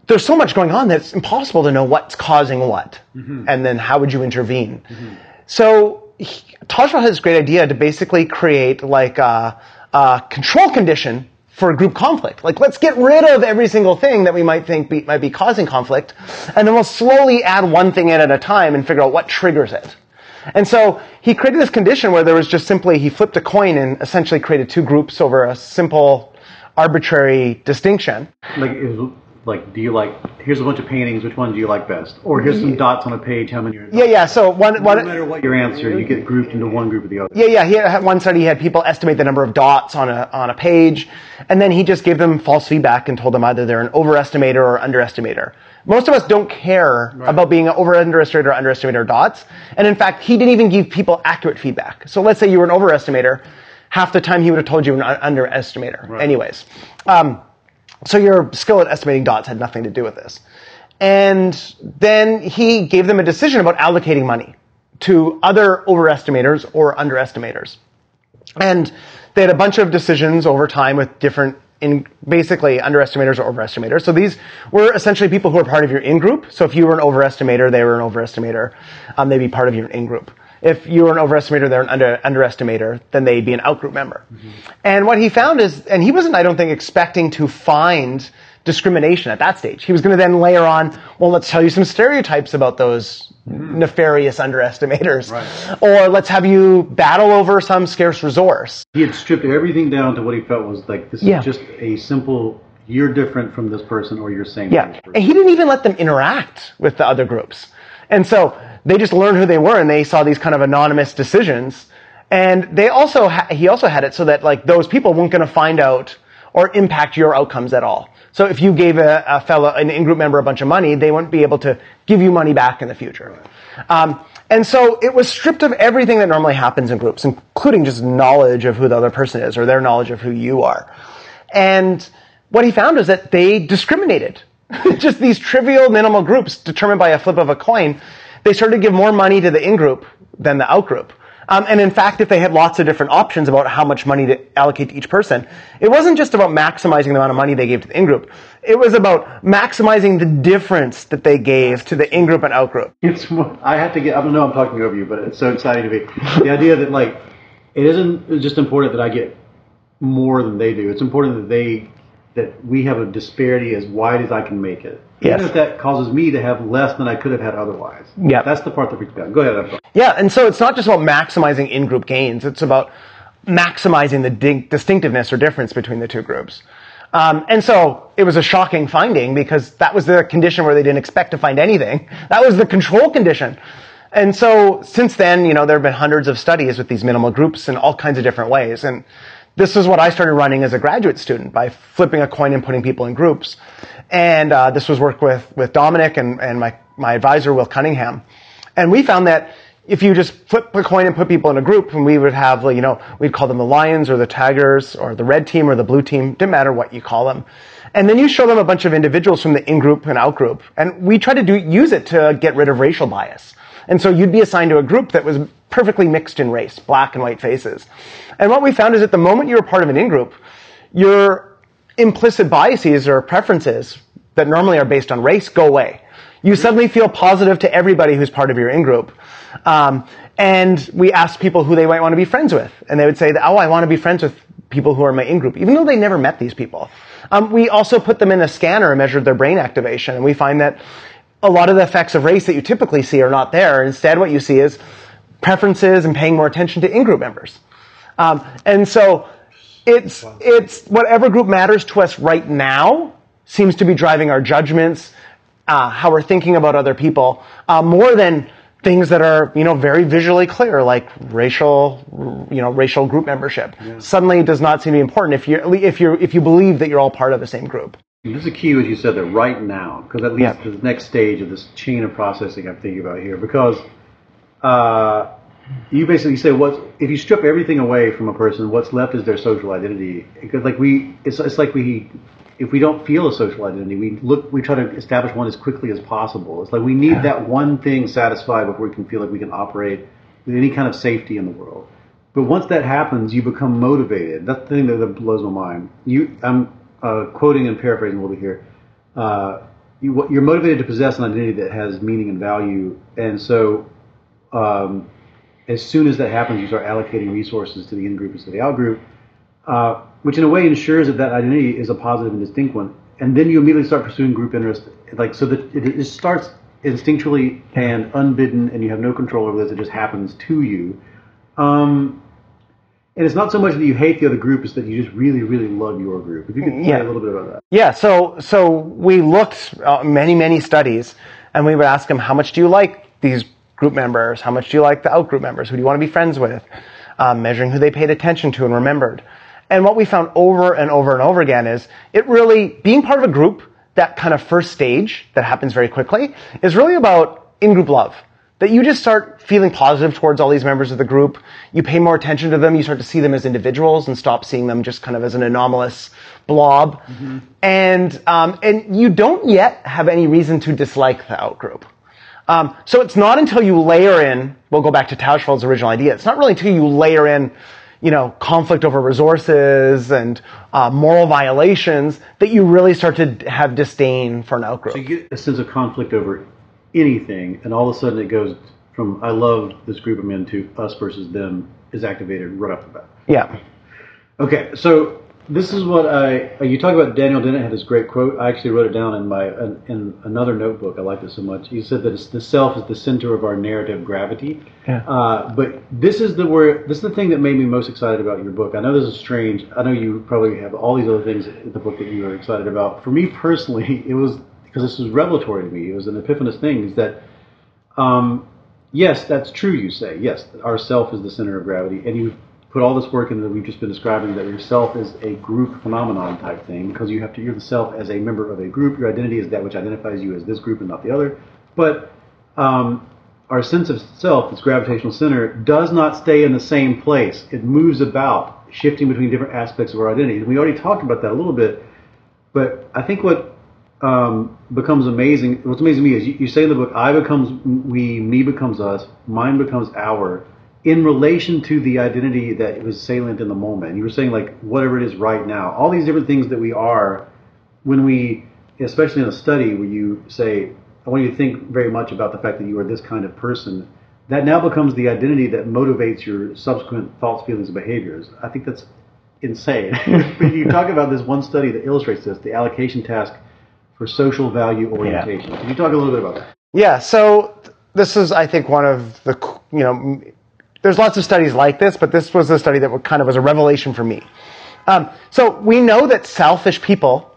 B: there's so much going on that it's impossible to know what's causing what, and then how would you intervene. So he, Tajfel has this great idea to basically create like a, a control condition for group conflict. Like let's get rid of every single thing that we might think be, might be causing conflict, and then we'll slowly add one thing in at a time and figure out what triggers it. And so he created this condition where there was just simply he flipped a coin and essentially created two groups over a simple arbitrary distinction.
A: Like, like, do you like? Here's a bunch of paintings. Which one do you like best? Or here's some dots on a page. How many? Are
B: Yeah, yeah. So one,
A: No
B: one
A: matter what your answer, you get grouped into one group or the other.
B: Yeah, yeah. He had one study. He had people estimate the number of dots on a on a page, and then he just gave them false feedback and told them either they're an overestimator or underestimator. Most of us don't care about being an overestimator or underestimator dots, and in fact, he didn't even give people accurate feedback. So let's say you were an overestimator, half the time he would have told you an un- underestimator. Anyways, um, so your skill at estimating dots had nothing to do with this. And then he gave them a decision about allocating money to other overestimators or underestimators. And they had a bunch of decisions over time with different, in basically underestimators or overestimators. So these were essentially people who were part of your in-group. So if you were an overestimator, they were an overestimator. Um, they'd be part of your in-group. If you were an overestimator, they're an under, underestimator, then they'd be an outgroup member. Mm-hmm. And what he found is, and he wasn't, I don't think, expecting to find discrimination at that stage. He was going to then layer on, well, let's tell you some stereotypes about those mm-hmm. nefarious underestimators. Or let's have you battle over some scarce resource.
A: He had stripped everything down to what he felt was like this
B: Yeah.
A: is just a simple. You're different from this person, or you're same.
B: Yeah.
A: From this person.
B: And he didn't even let them interact with the other groups. And so they just learned who they were and they saw these kind of anonymous decisions. And they also, ha- he also had it so that like those people weren't going to find out or impact your outcomes at all. So if you gave a, a fellow, an in-group member a bunch of money, they wouldn't be able to give you money back in the future. Um, and so it was stripped of everything that normally happens in groups, including just knowledge of who the other person is or their knowledge of who you are. And what he found is that they discriminated. (laughs) Just these trivial minimal groups determined by a flip of a coin, they started to give more money to the in-group than the out-group. Um, and in fact, if they had lots of different options about how much money to allocate to each person, it wasn't just about maximizing the amount of money they gave to the in-group. It was about maximizing the difference that they gave to the in-group and out-group.
A: It's I have to get. I don't know. I'm talking over you, but it's so exciting to me. The idea that like it isn't just important that I get more than they do. It's important that they that we have a disparity as wide as I can make it.
B: Yes.
A: Even if that causes me to have less than I could have had otherwise.
B: Yeah.
A: That's the part that freaks me out. Go ahead.
B: Yeah, and so it's not just about maximizing in-group gains; it's about maximizing the di- distinctiveness or difference between the two groups. Um, and so it was a shocking finding because that was the condition where they didn't expect to find anything. That was the control condition. And so since then, you know, there have been hundreds of studies with these minimal groups in all kinds of different ways. And this is what I started running as a graduate student by flipping a coin and putting people in groups. And uh, this was work with, with Dominic and, and my, my advisor, Will Cunningham. And we found that if you just flip a coin and put people in a group, and we would have, you know, we'd call them the Lions or the Tigers or the red team or the blue team, didn't matter what you call them. And then you show them a bunch of individuals from the in-group and out-group. And we try to do, use it to get rid of racial bias. And so you'd be assigned to a group that was perfectly mixed in race, black and white faces. And what we found is that the moment you were part of an in-group, your implicit biases or preferences that normally are based on race go away. You suddenly feel positive to everybody who's part of your in-group. Um, and we asked people who they might want to be friends with. And they would say, that, oh, I want to be friends with people who are in my in-group, even though they never met these people. Um, we also put them in a scanner and measured their brain activation. And we find that a lot of the effects of race that you typically see are not there. Instead, what you see is preferences and paying more attention to in-group members. Um, and so it's, it's whatever group matters to us right now seems to be driving our judgments, uh, how we're thinking about other people, uh, more than things that are, you know, very visually clear, like racial, you know, racial group membership. Suddenly it does not seem to be important if you if you if you believe that you're all part of the same group.
A: This is a key, what you said, that right now, because at least
B: Yeah.
A: to the next stage of this chain of processing I'm thinking about here. Because uh, you basically say, what if you strip everything away from a person, what's left is their social identity. Because like we, it's, it's like we if we don't feel a social identity, we look, we try to establish one as quickly as possible. It's like we need that one thing satisfied before we can feel like we can operate with any kind of safety in the world. But once that happens, you become motivated. That's the thing that, that blows my mind. You, I'm uh, quoting and paraphrasing a little bit here. Uh, you, you're motivated to possess an identity that has meaning and value, and so um, as soon as that happens, you start allocating resources to the in group instead of the out group, uh, which in a way ensures that that identity is a positive and distinct one. And then you immediately start pursuing group interest, like so that it, it starts instinctually and unbidden, and you have no control over this. It just happens to you. Um, and it's not so much that you hate the other group; it's that you just really, really love your group. If you could say
B: Yeah.
A: a little bit about that.
B: Yeah, so so we looked uh, many many studies, and we would ask them, how much do you like these group members? How much do you like the out group members? Who do you want to be friends with? Um, measuring who they paid attention to and remembered. And what we found over and over and over again is it really being part of a group. That kind of first stage that happens very quickly is really about in group love. That you just start feeling positive towards all these members of the group. You pay more attention to them. You start to see them as individuals and stop seeing them just kind of as an anomalous blob. And um, and you don't yet have any reason to dislike the out group. Um, so it's not until you layer in. We'll go back to Tajfel's original idea. It's not really until you layer in, you know, conflict over resources and uh, moral violations that you really start to have disdain for an outgroup.
A: So you get a sense of conflict over anything, and all of a sudden it goes from "I love this group I'm in" to "us versus them" is activated right off the bat.
B: yeah.
A: Okay, so this is what I uh, you talk about. Daniel Dennett had this great quote. I actually wrote it down in my in, in another notebook. I liked it so much. He said that it's, the self is the center of our narrative gravity.
B: Yeah.
A: Uh, but this is the where this is the thing that made me most excited about your book. I know this is strange. I know you probably have all these other things in the book that you are excited about. For me personally, (laughs) it was because this was revelatory to me. It was an epiphanous thing. Is that um, yes, that's true. You say yes, our self is the center of gravity, and you put all this work in that we've just been describing that yourself is a group phenomenon type thing because you have to you're the self as a member of a group. Your identity is that which identifies you as this group and not the other. But um, our sense of self, this gravitational center, does not stay in the same place. It moves about, shifting between different aspects of our identity. And we already talked about that a little bit. But I think what um, becomes amazing, what's amazing to me is you, you say in the book, I becomes we, me becomes us, mine becomes our, in relation to the identity that was salient in the moment. You were saying like whatever it is right now, all these different things that we are, when we, especially in a study where you say, I want you to think very much about the fact that you are this kind of person, that now becomes the identity that motivates your subsequent thoughts, feelings, and behaviors. I think that's insane. (laughs) but you talk about this one study that illustrates this, the allocation task for social value orientation. Can you talk a little bit about that?
B: Yeah, so th- this is, I think, one of the, you know, there's lots of studies like this, but this was a study that kind of was a revelation for me. Um, so we know that selfish people,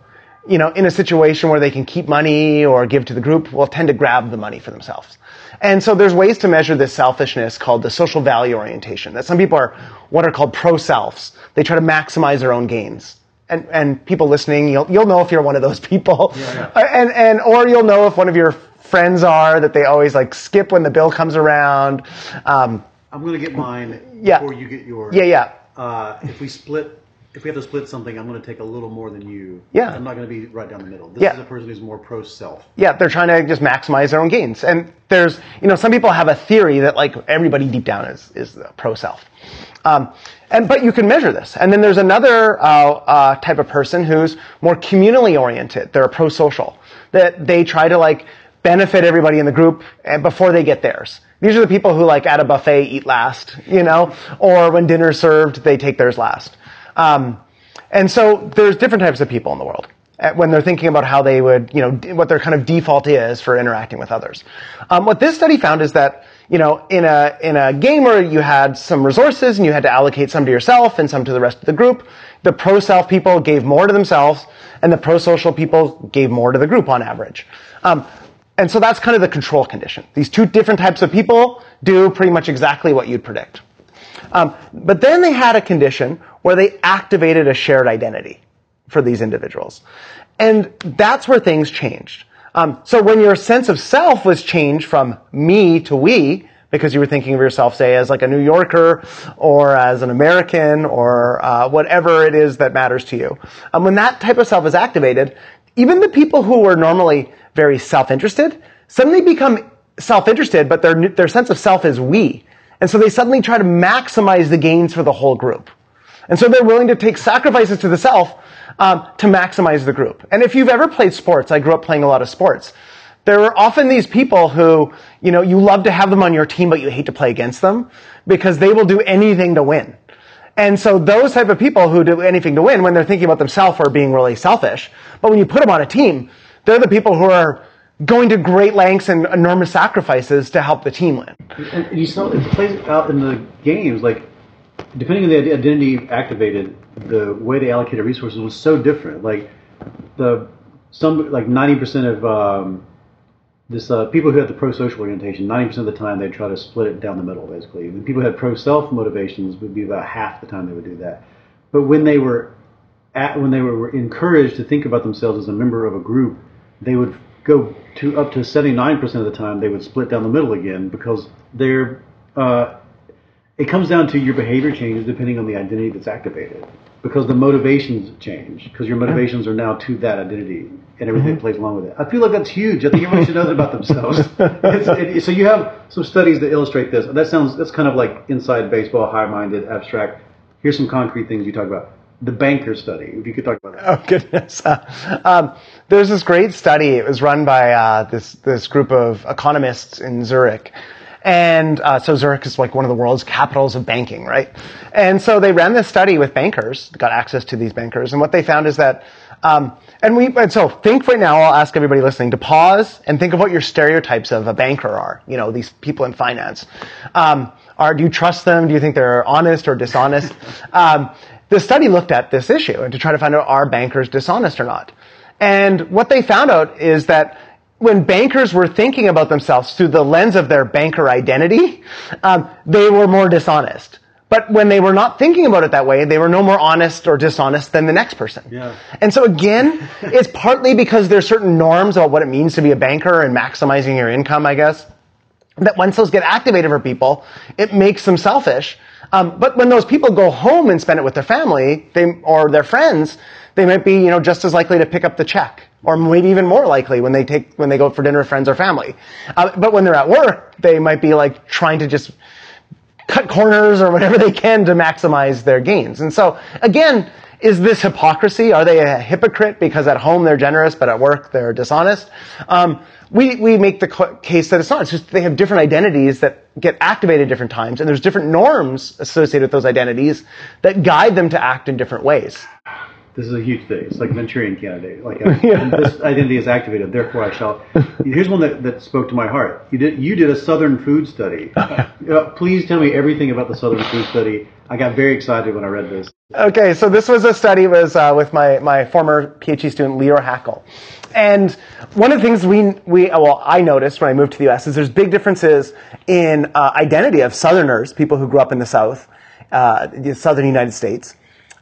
B: you know, in a situation where they can keep money or give to the group, will tend to grab the money for themselves. And so there's ways to measure this selfishness called the social value orientation. That some people are what are called pro-selves. They try to maximize their own gains. And, and people listening, you'll, you'll know if you're one of those (laughs) people. And, and, or you'll know if one of your friends are that they always like skip when the bill comes around. Um,
A: I'm going to get mine
B: Yeah.
A: before you get yours.
B: yeah, yeah.
A: Uh, if we split, if we have to split something, I'm going to take a little more than you.
B: Yeah.
A: I'm not going to be right down the middle. This
B: Yeah.
A: is a person who's more pro self.
B: Yeah, they're trying to just maximize their own gains. And there's, you know, some people have a theory that like everybody deep down is, is pro self. Um, and, but you can measure this. And then there's another, uh, uh, type of person who's more communally oriented. They're pro-social. That they try to like benefit everybody in the group and before they get theirs. These are the people who like at a buffet eat last, you know, or when dinner's served, they take theirs last. Um, and so there's different types of people in the world uh, when they're thinking about how they would, you know, what their kind of default is for interacting with others. Um, what this study found is that, you know, in a in a game where you had some resources and you had to allocate some to yourself and some to the rest of the group, the pro self people gave more to themselves, and the pro social people gave more to the group on average. Um, and so that's kind of the control condition. These two different types of people do pretty much exactly what you'd predict. Um, but then they had a condition where they activated a shared identity for these individuals. And that's where things changed. Um, so when your sense of self was changed from me to we because you were thinking of yourself, say, as like a New Yorker or as an American or uh, whatever it is that matters to you. And when that type of self is activated, even the people who were normally very self-interested suddenly become self-interested, but their, their sense of self is we. And so they suddenly try to maximize the gains for the whole group. And so they're willing to take sacrifices to the self um, to maximize the group. And if you've ever played sports, I grew up playing a lot of sports. There are often these people who, you know, you love to have them on your team, but you hate to play against them because they will do anything to win. And so those type of people who do anything to win when they're thinking about themselves are being really selfish. But when you put them on a team, they're the people who are going to great lengths and enormous sacrifices to help the team win.
A: And you saw it plays out in the games, like depending on the identity activated, the way they allocated resources was so different. Like the some like ninety percent of um, this uh, people who had the pro-social orientation, ninety percent of the time they'd try to split it down the middle, basically. When people who had pro-self motivations, would be about half the time they would do that. But when they were at, when they were encouraged to think about themselves as a member of a group, they would go to up to seventy nine percent of the time they would split down the middle again because they're uh, it comes down to your behavior changes depending on the identity that's activated because the motivations change because your motivations are now to that identity and everything
B: Mm-hmm.
A: plays along with it. I feel like that's huge. I think everybody should know that about themselves. (laughs) It, so you have some studies that illustrate this. That sounds that's kind of like inside baseball, high-minded, abstract. Here's some concrete things you talk about. The banker study. If you could talk about that.
B: Oh goodness! (laughs) um, there's this great study. It was run by uh, this this group of economists in Zurich, and uh, so Zurich is like one of the world's capitals of banking, right? And so they ran this study with bankers, got access to these bankers, and what they found is that. Um, and we, and so think right now, I'll ask everybody listening to pause and think of what your stereotypes of a banker are. You know, these people in finance. Um, are, do you trust them? Do you think they're honest or dishonest? (laughs) um, the study looked at this issue and to try to find out are bankers dishonest or not. And what they found out is that when bankers were thinking about themselves through the lens of their banker identity, um, they were more dishonest. But when they were not thinking about it that way, they were no more honest or dishonest than the next person.
A: Yeah.
B: And so again, (laughs) it's partly because there's certain norms about what it means to be a banker and maximizing your income, I guess that once those get activated for people, it makes them selfish. Um, but when those people go home and spend it with their family, they or their friends, they might be you know just as likely to pick up the check, or maybe even more likely when they take when they go for dinner with friends or family. Uh, but when they're at work, they might be like trying to just cut corners or whatever they can to maximize their gains. And so again, is this hypocrisy? Are they a hypocrite because at home they're generous, but at work they're dishonest? Um, we, we make the case that it's not. It's just they have different identities that get activated at different times, and there's different norms associated with those identities that guide them to act in different ways.
A: This is a huge thing. It's like Manchurian candidate. Like uh, (laughs) this identity is activated, therefore I shall. (laughs) Here's one that, that spoke to my heart. You did you did a Southern food study. (laughs) Uh, please tell me everything about the Southern food study. I got very excited when I read this.
B: Okay, so this was a study was uh, with my, my former PhD student Leor Hackel, and one of the things we we well I noticed when I moved to the U.S. is there's big differences in uh, identity of Southerners, people who grew up in the South, uh, the Southern United States.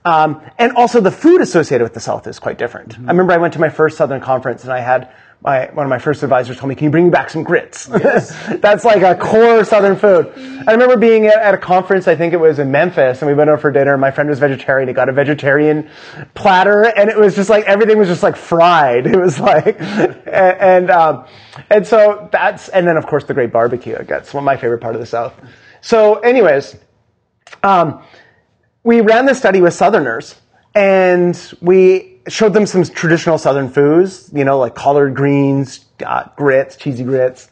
B: Um, and also the food associated with the South is quite different. I remember I went to my first Southern conference and I had my, one of my first advisors told me, can you bring me back some grits? (laughs) That's like a core Southern food. I remember being at, at a conference, I think it was in Memphis, and we went over for dinner. My friend was vegetarian. He got a vegetarian platter, and it was just like, everything was just like fried. (laughs) It was like, and, and, um, and so that's, and then of course the great barbecue. That's one of my favorite part of the South. So anyways, um, we ran this study with Southerners, and we showed them some traditional Southern foods, you know, like collard greens, uh, grits, cheesy grits,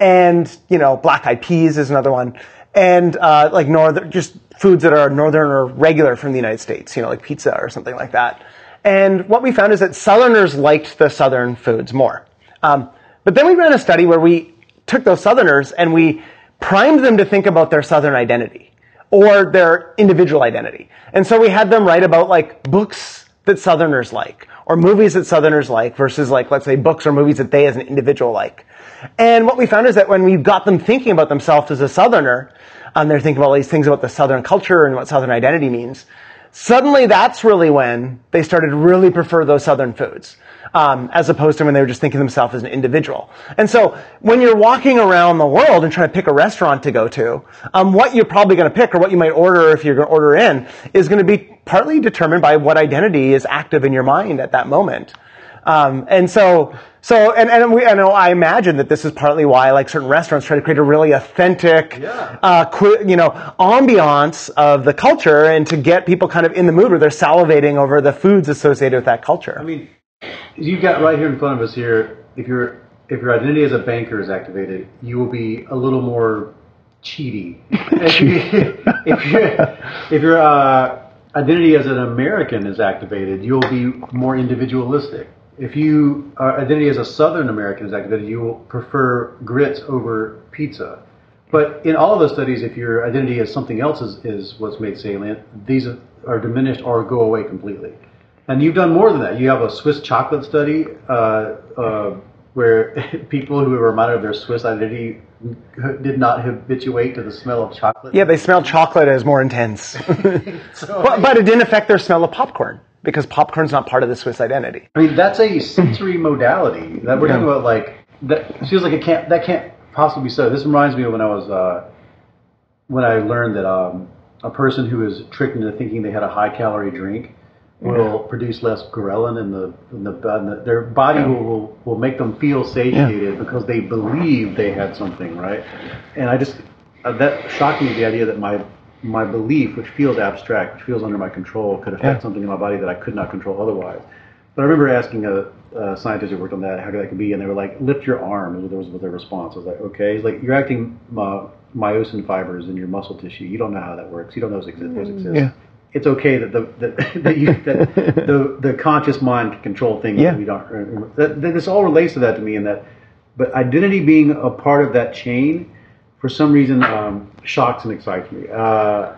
B: and you know, black eyed peas is another one, and uh, like northern, just foods that are northern or regular from the United States, you know, like pizza or something like that. And what we found is that Southerners liked the Southern foods more. Um, but then we ran a study where we took those Southerners and we primed them to think about their Southern identity or their individual identity. And so we had them write about like books that Southerners like or movies that Southerners like versus like, let's say books or movies that they as an individual like. And what we found is that when we got them thinking about themselves as a Southerner, um, they're thinking about all these things about the Southern culture and what Southern identity means. suddenly that's really when they started really prefer those southern foods. Um, as opposed to when they were just thinking of themselves as an individual. And so when you're walking around the world and trying to pick a restaurant to go to, um, what you're probably going to pick or what you might order if you're going to order in is going to be partly determined by what identity is active in your mind at that moment. Um, and so, so, and, and we, I know, I imagine that this is partly why, like certain restaurants try to create a really authentic, uh, qui- you know, ambiance of the culture and to get people kind of in the mood where they're salivating over the foods associated with that culture.
A: I mean, you've got right here in front of us here. If your if your identity as a banker is activated, you will be a little more cheaty. (laughs) if, you, if your if your uh, identity as an American is activated, you'll be more individualistic. If you uh, identity as a Southern American is activated, you will prefer grits over pizza. But in all of those studies, if your identity as something else is, is what's made salient, these are diminished or go away completely. And you've done more than that. You have a Swiss chocolate study uh, uh, where (laughs) people who were reminded of their Swiss identity did not habituate to the smell of chocolate.
B: yeah, they smelled chocolate as more intense. (laughs) but, but it didn't affect their smell of popcorn because popcorn's not part of the Swiss identity.
A: I mean, that's a sensory (laughs) modality that we're talking about. Like that it feels like it can't. That can't possibly be so. This reminds me of when I was uh, when I learned that um, a person who is tricked into thinking they had a high calorie drink will produce less ghrelin in the in the, in the their body will, will will make them feel satiated because they believe they had something right. And I just uh, that shocked me the idea that my my belief, which feels abstract, which feels under my control, could affect
B: Yeah.
A: something in my body that I could not control otherwise. But I remember asking a, a scientist who worked on that how could that could be, and they were like, "Lift your arm." Was, was their response. I was like, "Okay." He's like, "You're acting uh, myosin fibers in your muscle tissue. You don't know how that works. You don't know those exist. Those exist. It's okay that the that, (laughs) that, you, that the the conscious mind can control things
B: Yeah.
A: that we don't. That, that this all relates to that to me, and that, but identity being a part of that chain, for some reason, um, shocks and excites me. Uh,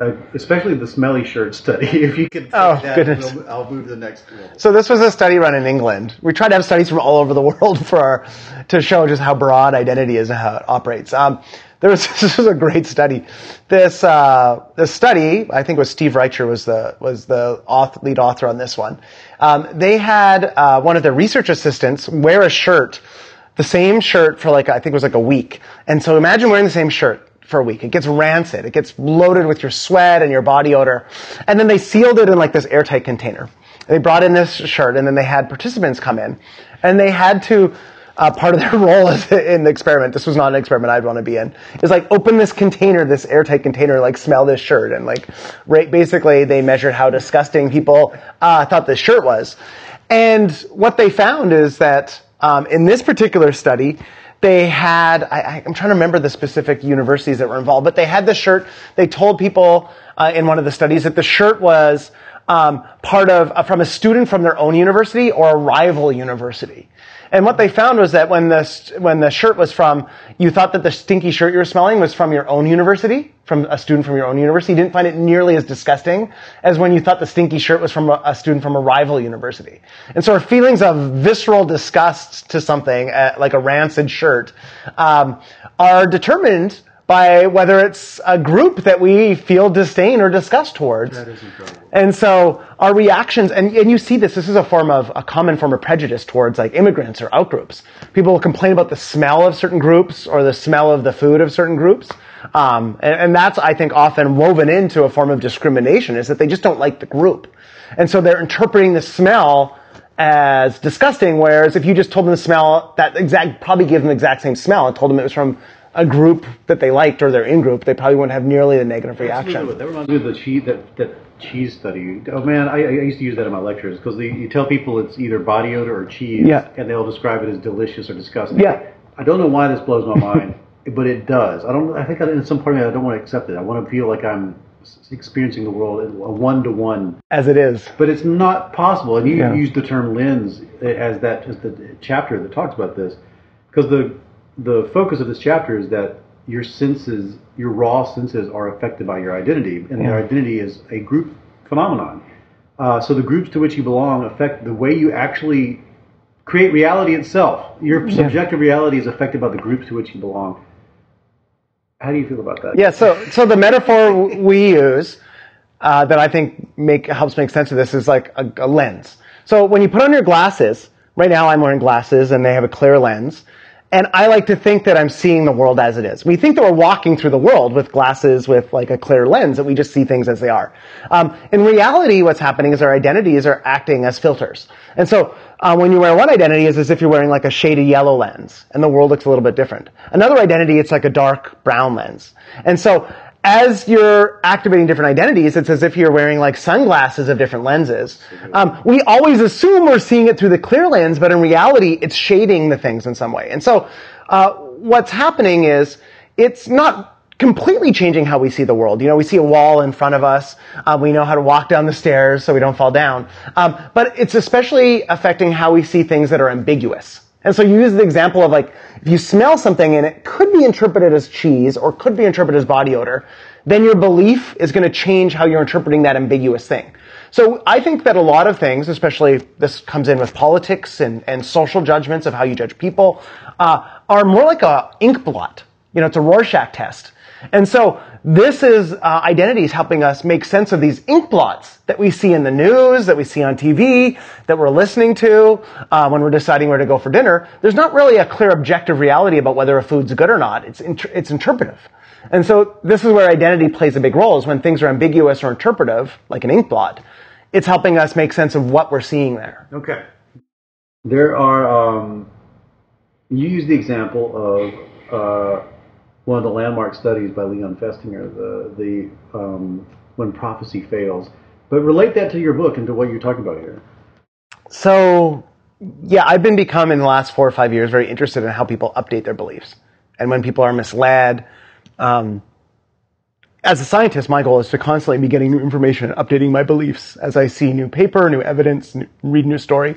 A: uh, especially the smelly shirt study. (laughs) If you could,
B: Oh,
A: that,
B: goodness.
A: we'll- I'll move to the next level.
B: So this was a study run in England. We try to have studies from all over the (laughs) world for our, to show just how broad identity is and how it operates. Um, was (laughs) this was a great study. This uh, study, I think, was Steve Reicher was the was the lead author on this one. Um, they had uh, one of their research assistants wear a shirt, the same shirt for like I think it was like a week. And so imagine wearing the same shirt for a week. It gets rancid. It gets loaded with your sweat and your body odor. And then they sealed it in like this airtight container. They brought in this shirt and then they had participants come in and they had to, uh, part of their (laughs) role in the experiment, this was not an experiment I'd want to be in, is like open this container, this airtight container, like smell this shirt. And like, right, basically they measured how disgusting people, uh, thought this shirt was. And what they found is that, um, in this particular study, they had I, i'm trying to remember the specific universities that were involved but they had the shirt they told people uh, in one of the studies that the shirt was um, part of uh, from a student from their own university or a rival university. And what they found was that when the when the shirt was from you thought that the stinky shirt you were smelling was from your own university from a student from your own university. You didn't find it nearly as disgusting as when you thought the stinky shirt was from a, a student from a rival university. And so our feelings of visceral disgust to something uh, like a rancid shirt um, are determined by whether it's a group that we feel disdain or disgust towards.
A: That is incredible.
B: And so our reactions, and, and you see this, this is a form of, a common form of prejudice towards like immigrants or outgroups. People will complain about the smell of certain groups or the smell of the food of certain groups. Um, and, and that's, I think, often woven into a form of discrimination is that they just don't like the group. And so they're interpreting the smell as disgusting, whereas if you just told them the smell, that exact, probably gave them the exact same smell and told them it was from a group that they liked or their in-group, they probably wouldn't have nearly the negative reaction.
A: That reminds me of the cheese that, that cheese study. Oh man, I, I used to use that in my lectures because you tell people it's either body odor or cheese,
B: Yeah.
A: and they'll describe it as delicious or disgusting.
B: Yeah.
A: I don't know why this blows my mind, but it does. I don't. I think I, in some part of me, I don't want to accept it. I want to feel like I'm experiencing the world in a one to one
B: As it is.
A: but it's not possible. And you
B: Yeah.
A: use the term lens as that as the chapter that talks about this, because the the focus of this chapter is that your senses, your raw senses, are affected by your identity, and your identity is a group phenomenon. Uh, so the groups to which you belong affect the way you actually create reality itself. Your subjective reality is affected by the groups to which you belong. How do you feel about that?
B: Yeah, so so the metaphor we use uh, that I think make helps make sense of this is like a, a lens. So when you put on your glasses, right now I'm wearing glasses and they have a clear lens. And I like to think that I'm seeing the world as it is. We think that we're walking through the world with glasses with like a clear lens, that we just see things as they are. Um, in reality, what's happening is our identities are acting as filters. And so uh, when you wear one identity, it's as if you're wearing like a shaded yellow lens, and the world looks a little bit different. Another identity, it's like a dark brown lens. And so as you're activating different identities, it's as if you're wearing like sunglasses of different lenses. Um, we always assume we're seeing it through the clear lens, but in reality, it's shading the things in some way. And so, uh, what's happening is it's not completely changing how we see the world. You know, we see a wall in front of us. Uh, we know how to walk down the stairs so we don't fall down. Um, but it's especially affecting how we see things that are ambiguous. And so you use the example of like, if you smell something and it could be interpreted as cheese or could be interpreted as body odor, then your belief is going to change how you're interpreting that ambiguous thing. So I think that a lot of things, especially this comes in with politics and, and social judgments of how you judge people, uh, are more like a ink blot. You know, it's a Rorschach test. And so this is uh, identities helping us make sense of these ink blots that we see in the news, that we see on TV, that we're listening to uh, when we're deciding where to go for dinner. There's not really a clear objective reality about whether a food's good or not. It's inter- it's interpretive. And so this is where identity plays a big role. Is when things are ambiguous or interpretive, like an ink blot. It's helping us make sense of what we're seeing there.
A: Okay. There are. Um, you use the example of. Uh, one of the landmark studies by Leon Festinger, the the um, when prophecy fails. But relate that to your book and to what you're talking about here.
B: So, yeah, I've been become in the last four or five years very interested in how people update their beliefs, and when people are misled. Um, as a scientist, my goal is to constantly be getting new information and updating my beliefs as I see new paper, new evidence, new, read new story.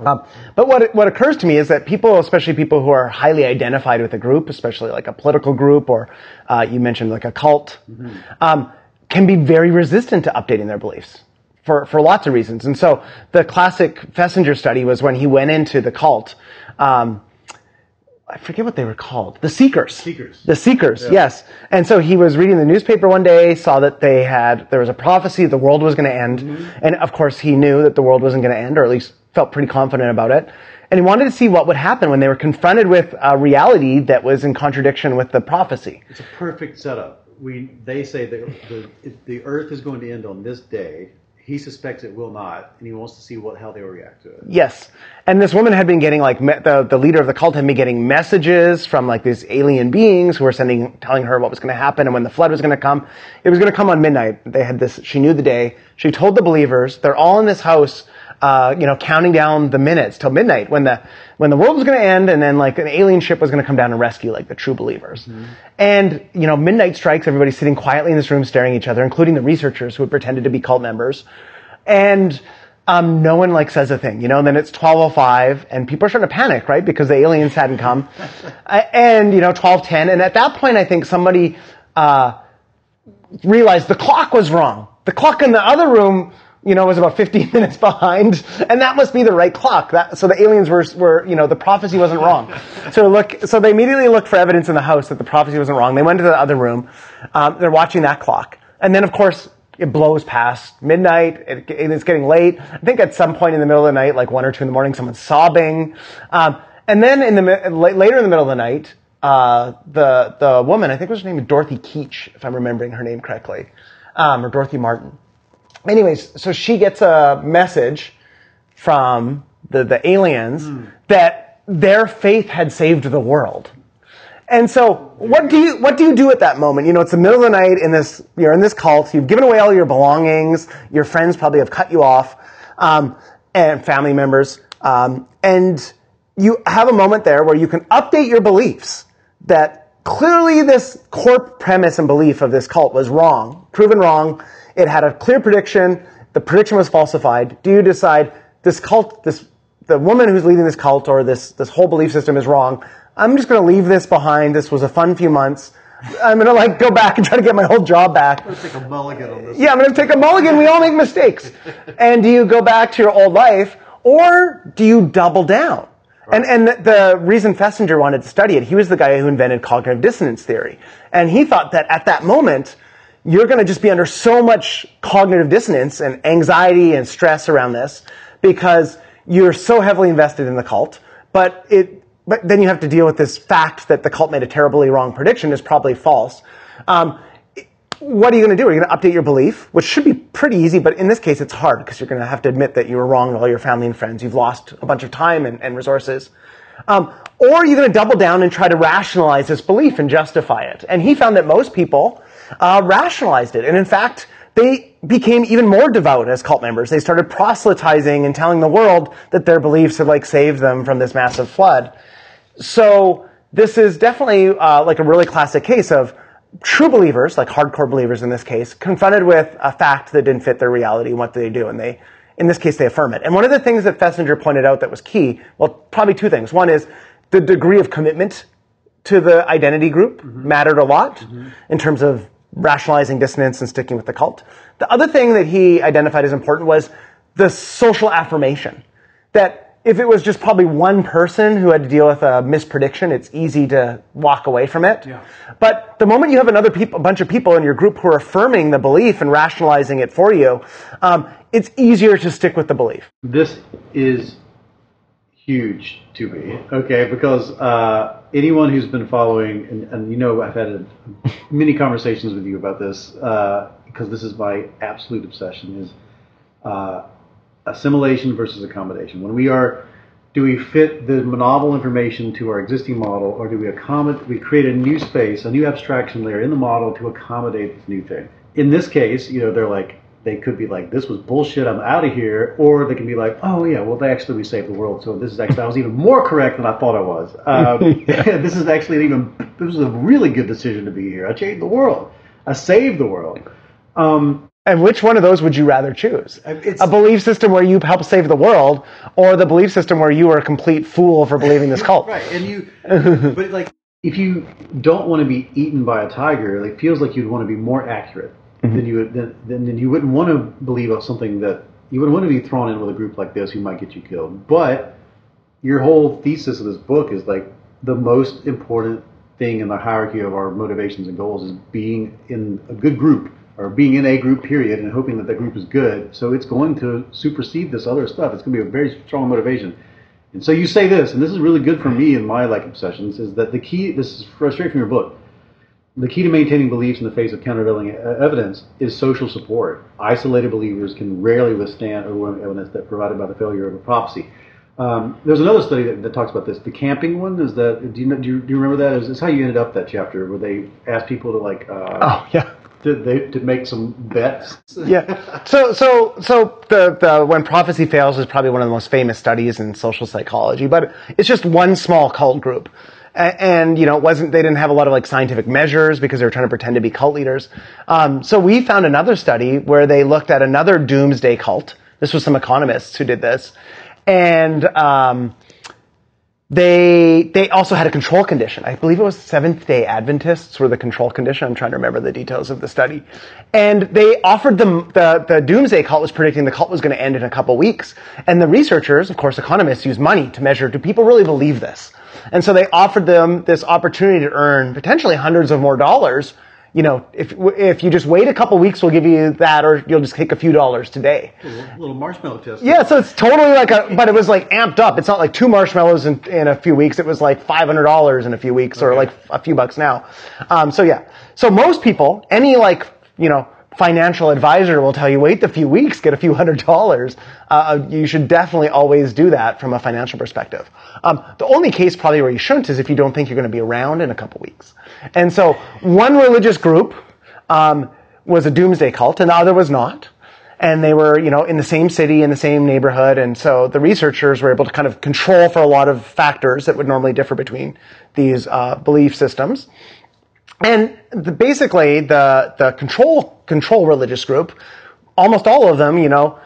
B: Um, but what what occurs to me is that people, especially people who are highly identified with a group, especially like a political group or uh, you mentioned like a cult, mm-hmm. um, can be very resistant to updating their beliefs for for lots of reasons. And so the classic Festinger study was when he went into the cult. Um, I forget what they were called. The Seekers.
A: Seekers.
B: The Seekers, yeah. yes. And so he was reading the newspaper one day, saw that they had, there was a prophecy the world was going to end. Mm-hmm. And of course he knew that the world wasn't going to end, or at least felt pretty confident about it. And he wanted to see what would happen when they were confronted with a reality that was in contradiction with the prophecy.
A: It's a perfect setup. We, they say that the, the earth is going to end on this day. He suspects it will not, and he wants to see what how they will react to it.
B: Yes, and this woman had been getting like me, the the leader of the cult had been getting messages from like these alien beings who were sending telling her what was going to happen and when the flood was going to come. It was going to come on midnight. They had this. She knew the day. She told the believers. They're all in this house uh, you know, counting down the minutes till midnight when the when the world was going to end, and then like an alien ship was going to come down and rescue like the true believers. Mm-hmm. And you know, midnight strikes. Everybody's sitting quietly in this room, staring at each other, including the researchers who had pretended to be cult members, and. Um, no one like says a thing, you know, and then it's 1205 and people are starting to panic, right? Because the aliens hadn't come. (laughs) uh, and, you know, 1210. And at that point, I think somebody, uh, realized the clock was wrong. The clock in the other room you know, it was about 15 (laughs) minutes behind, and that must be the right clock. That, so the aliens were, were, you know, the prophecy wasn't wrong. So look, so they immediately looked for evidence in the house that the prophecy wasn't wrong. They went to the other room. Um, they're watching that clock, and then of course it blows past midnight. It, it's getting late. I think at some point in the middle of the night, like one or two in the morning, someone's sobbing, um, and then in the later in the middle of the night, uh, the the woman, I think was her name Dorothy Keech, if I'm remembering her name correctly, um, or Dorothy Martin anyways, so she gets a message from the, the aliens mm. that their faith had saved the world. And so, what do you what do you do at that moment? You know, it's the middle of the night in this you're in this cult. You've given away all your belongings. Your friends probably have cut you off, um, and family members. Um, and you have a moment there where you can update your beliefs that clearly this core premise and belief of this cult was wrong, proven wrong, it had a clear prediction. The prediction was falsified. Do you decide this cult, this the woman who's leading this cult or this this whole belief system is wrong? I'm just going to leave this behind. This was a fun few months. I'm going to like go back and try to get my whole job back.
A: I'm going to take a mulligan on this.
B: Yeah, I'm going to take a mulligan. We all make mistakes. (laughs) and do you go back to your old life or do you double down? Right. And, and the reason Festinger wanted to study it, he was the guy who invented cognitive dissonance theory. And he thought that at that moment, you're going to just be under so much cognitive dissonance and anxiety and stress around this because you're so heavily invested in the cult. But it, but then you have to deal with this fact that the cult made a terribly wrong prediction is probably false. Um, what are you going to do? Are you going to update your belief, which should be pretty easy, but in this case, it's hard because you're going to have to admit that you were wrong to all your family and friends. You've lost a bunch of time and, and resources. Um, or are you going to double down and try to rationalize this belief and justify it? And he found that most people uh, rationalized it. And in fact, they became even more devout as cult members. They started proselytizing and telling the world that their beliefs had like saved them from this massive flood. So this is definitely uh, like a really classic case of true believers, like hardcore believers in this case, confronted with a fact that didn't fit their reality. What do they do? And they, in this case, they affirm it. And one of the things that Festinger pointed out that was key, well, probably two things. One is the degree of commitment to the identity group mm-hmm. mattered a lot mm-hmm. in terms of rationalizing dissonance and sticking with the cult. The other thing that he identified as important was the social affirmation. That if it was just probably one person who had to deal with a misprediction, it's easy to walk away from it. Yeah. But the moment you have another peop- a bunch of people in your group who are affirming the belief and rationalizing it for you, um, it's easier to stick with the belief.
A: This is huge to me, okay? Because uh, anyone who's been following, and, and, you know, I've had a, many conversations with you about this, uh, because this is my absolute obsession. Is uh, assimilation versus accommodation. When we are, do we fit the novel information to our existing model, or do we accommodate, we create a new space, a new abstraction layer in the model to accommodate this new thing? In this case, you know, they're like, they could be like, this was bullshit, I'm out of here, or they can be like, oh yeah, well, they actually we saved the world, so this is actually I was even more correct than I thought I was. Um, (laughs) (laughs) this is actually an even this was a really good decision to be here. I changed the world. I saved the world. Um,
B: and which one of those would you rather choose? It's, a belief system where you help save the world, or the belief system where you are a complete fool for believing this (laughs) cult?
A: right, and you, but like, if you don't want to be eaten by a tiger, it feels like you'd want to be more accurate mm-hmm. than you would, then, then you wouldn't want to believe of something that you wouldn't want to be thrown in with a group like this who might get you killed. But your whole thesis of this book is like the most important thing in the hierarchy of our motivations and goals is being in a good group or being in a group period and hoping that that group is good. So it's going to supersede this other stuff. It's going to be a very strong motivation. And so you say this, and this is really good for me in my like obsessions, is that the key. This is straight from your book. The key to maintaining beliefs in the face of countervailing evidence is social support. Isolated believers can rarely withstand overwhelming evidence that provided by the failure of a prophecy. Um, there's another study that, that, talks about this. The camping one is that. Do you, do you, do you remember that? Is this how you ended up that chapter where they asked people to like? Uh,
B: oh yeah
A: to, they, to make some bets. (laughs)
B: yeah. So so so the, the when prophecy fails is probably one of the most famous studies in social psychology, but it's just one small cult group. And, you know, it wasn't they didn't have a lot of like scientific measures because they were trying to pretend to be cult leaders. Um, so we found another study where they looked at another doomsday cult. This was some economists who did this, and um, they they also had a control condition. I believe it was Seventh Day Adventists were the control condition. I'm trying to remember the details of the study, and they offered them the the doomsday cult was predicting the cult was going to end in a couple weeks, and the researchers, of course, economists, use money to measure do people really believe this, and so they offered them this opportunity to earn potentially hundreds of more dollars you know, if if you just wait a couple weeks, we'll give you that, or you'll just take a few dollars today.
A: A little, little marshmallow test.
B: Yeah, so it's totally like a, but it was like amped up. It's not like two marshmallows in, in a few weeks. It was like five hundred dollars in a few weeks, okay. or like a few bucks now. Um, so yeah, so most people, any like you know financial advisor will tell you wait a few weeks, get a few hundred dollars. Uh, you should definitely always do that from a financial perspective. Um, the only case probably where you shouldn't is if you don't think you're going to be around in a couple weeks. And so one religious group um, was a doomsday cult, and the other was not. And they were, you know, in the same city, in the same neighborhood, and so the researchers were able to kind of control for a lot of factors that would normally differ between these uh, belief systems. And the, basically, the the control control religious group, almost all of them, you know,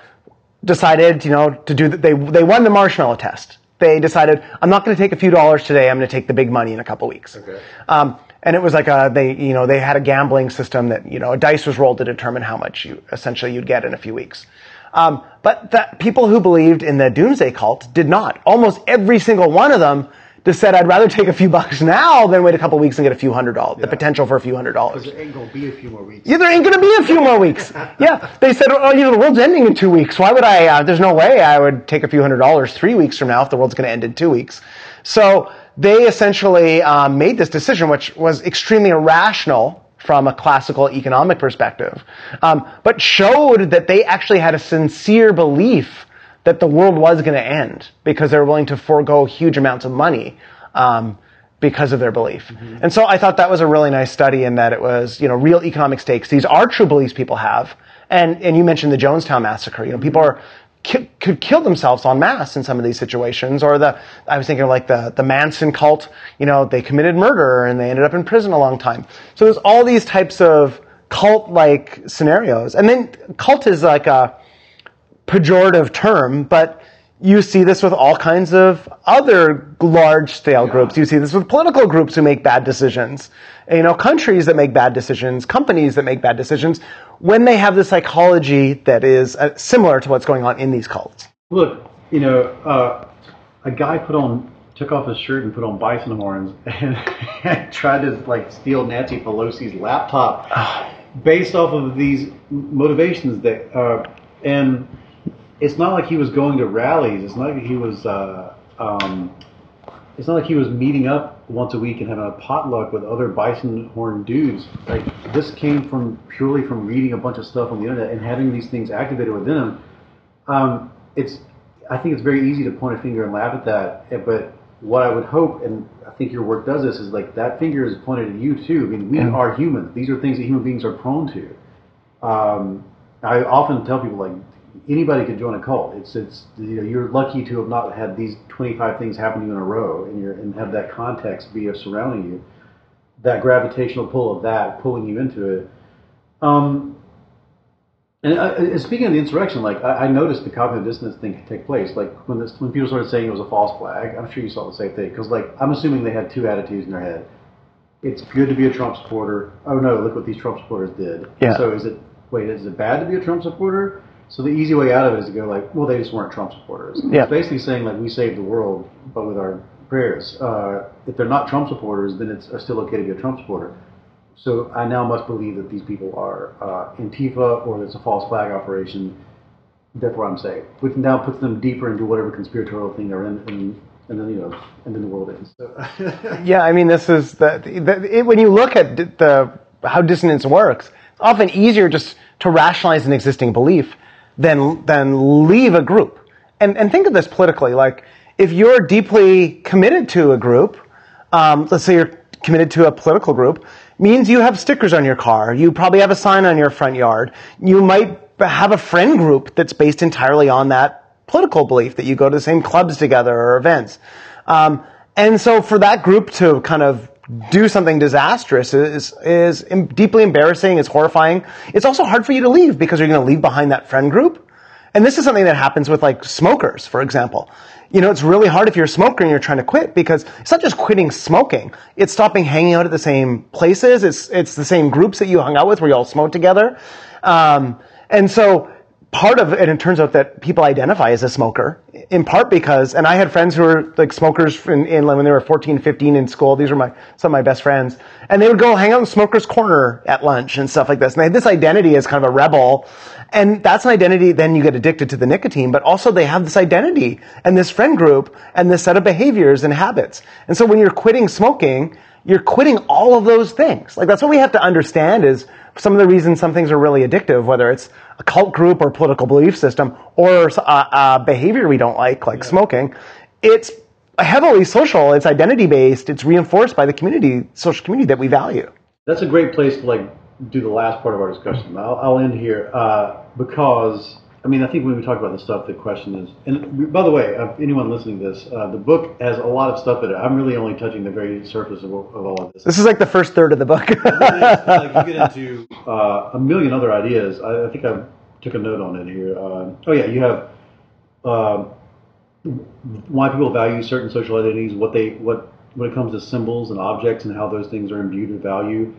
B: decided, you know, to do the, they they won the marshmallow test. They decided, I'm not going to take a few dollars today. I'm going to take the big money in a couple weeks. Okay. Um, and it was like a they you know they had a gambling system that you know a dice was rolled to determine how much you essentially you'd get in a few weeks. Um, but the people who believed in the doomsday cult did not. Almost every single one of them just said, I'd rather take a few bucks now than wait a couple weeks and get a few hundred dollars, the potential for a few hundred dollars.
A: There ain't gonna be a few more weeks.
B: Yeah, there ain't going to be a few more weeks. (laughs) Yeah, they said, oh, you know, the world's ending in two weeks. Why would I? Uh, there's no way I would take a few hundred dollars three weeks from now if the world's going to end in two weeks. So they essentially um, made this decision, which was extremely irrational from a classical economic perspective, um, but showed that they actually had a sincere belief that the world was going to end because they were willing to forego huge amounts of money. Um, because of their belief. And so I thought that was a really nice study in that it was, you know, real economic stakes. These are true beliefs people have. And, and you mentioned the Jonestown massacre. You know, people are, ki- could kill themselves en masse in some of these situations. Or the, I was thinking of like the, the Manson cult, you know, they committed murder and they ended up in prison a long time. So there's all these types of cult-like scenarios. And then cult is like a, pejorative term, but you see this with all kinds of other large scale groups. You see this with political groups who make bad decisions. You know, countries that make bad decisions, companies that make bad decisions, when they have the psychology that is uh, similar to what's going on in these cults.
A: Look, you know, uh, a guy put on took off his shirt and put on bison horns (laughs) and tried to like steal Nancy Pelosi's laptop (sighs) based off of these motivations that uh, and it's not like he was going to rallies. It's not like he was. Uh, um, it's not like he was meeting up once a week and having a potluck with other bison horn dudes. Like this came from purely from reading a bunch of stuff on the internet and having these things activated within him. Um, it's. I think it's very easy to point a finger and laugh at that, eh, but what I would hope, and I think your work does this, is like that finger is pointed at you too. I mean, we are human. These are things that human beings are prone to. Um, I often tell people like anybody can join a cult. It's it's you know you're lucky to have not had these 25 things happen to you in a row, and you're and have that context be surrounding you, that gravitational pull of that pulling you into it. Um, and uh, speaking of the insurrection, like I, I noticed the cognitive dissonance thing take place. Like when this, when people started saying it was a false flag, I'm sure you saw the same thing. Because like I'm assuming they had two attitudes in their head. It's good to be a Trump supporter. Oh no, look what these Trump supporters did.
B: Yeah.
A: So is it wait? Is it bad to be a Trump supporter? So the easy way out of it is to go like, well, they just weren't Trump supporters.
B: Yeah.
A: It's basically saying like we saved the world, but with our prayers. Uh, if they're not Trump supporters, then it's still okay to be a Trump supporter. So I now must believe that these people are uh, Antifa or it's a false flag operation. Therefore, I'm safe. Which now puts them deeper into whatever conspiratorial thing they're in, and, and then you know, and then the world ends. So, (laughs)
B: Yeah, I mean, this is the, the it, when you look at the how dissonance works. It's often easier just to rationalize an existing belief than than leave a group. And and think of this politically. Like if you're deeply committed to a group, um, let's say you're committed to a political group, means you have stickers on your car. You probably have a sign on your front yard. You might have a friend group that's based entirely on that political belief that you go to the same clubs together or events. Um, and so for that group to kind of do something disastrous is, is deeply embarrassing, it's horrifying. It's also hard for you to leave because you're going to leave behind that friend group. And this is something that happens with like smokers, for example. You know, it's really hard if you're a smoker and you're trying to quit because it's not just quitting smoking. It's stopping hanging out at the same places. It's, it's the same groups that you hung out with where you all smoked together. Um, and so part of it, it turns out that people identify as a smoker in part because, and I had friends who were like smokers in, in when they were 14, 15 in school. These were my, some of my best friends. And they would go hang out in smoker's corner at lunch and stuff like this. And they had this identity as kind of a rebel. And that's an identity, then you get addicted to the nicotine, but also they have this identity and this friend group and this set of behaviors and habits. And so when you're quitting smoking, you're quitting all of those things. Like that's what we have to understand is some of the reasons some things are really addictive, whether it's a cult group or political belief system or a, a behavior we don't like, like smoking. It's heavily social. It's identity based. It's reinforced by the community, social community that we value.
A: That's a great place to like do the last part of our discussion. I'll, I'll end here uh, because I mean I think when we talk about the stuff, the question is. And by the way, uh, anyone listening to this, uh, the book has a lot of stuff in it. I'm really only touching the very surface of, of all of this.
B: This is like the first third of the book. (laughs)
A: like you get into uh, a million other ideas. I, I think I took a note on it here. Uh, oh yeah, you have um why people value certain social identities, what they what when it comes to symbols and objects and how those things are imbued with value,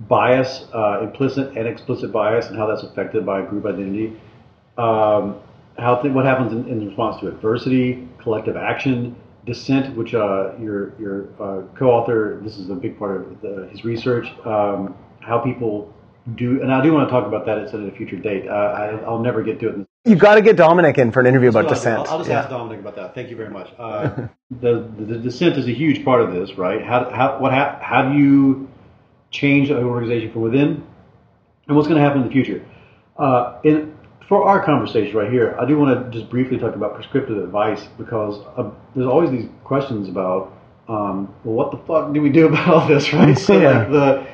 A: bias, uh, implicit and explicit bias, and how that's affected by group identity. Um, how th- what happens in, in response to adversity, collective action, Dissent, which uh, your your uh, co-author, this is a big part of the, his research, um, how people do, and I do want to talk about that at a future date. Uh, I, I'll never get to it.
B: You've got to get Dominic in for an interview about
A: I'll-
B: dissent.
A: I'll, I'll just
B: Yeah.
A: ask Dominic about that. Thank you very much. Uh, the, (laughs) the the dissent is a huge part of this, right? How how what how, how do you change an organization from within, and what's going to happen in the future? Uh, in for our conversation right here, I do want to just briefly talk about prescriptive advice because uh, there's always these questions about, um, well, what the fuck do we do (laughs) about all this, right? So
B: Yeah.
A: like the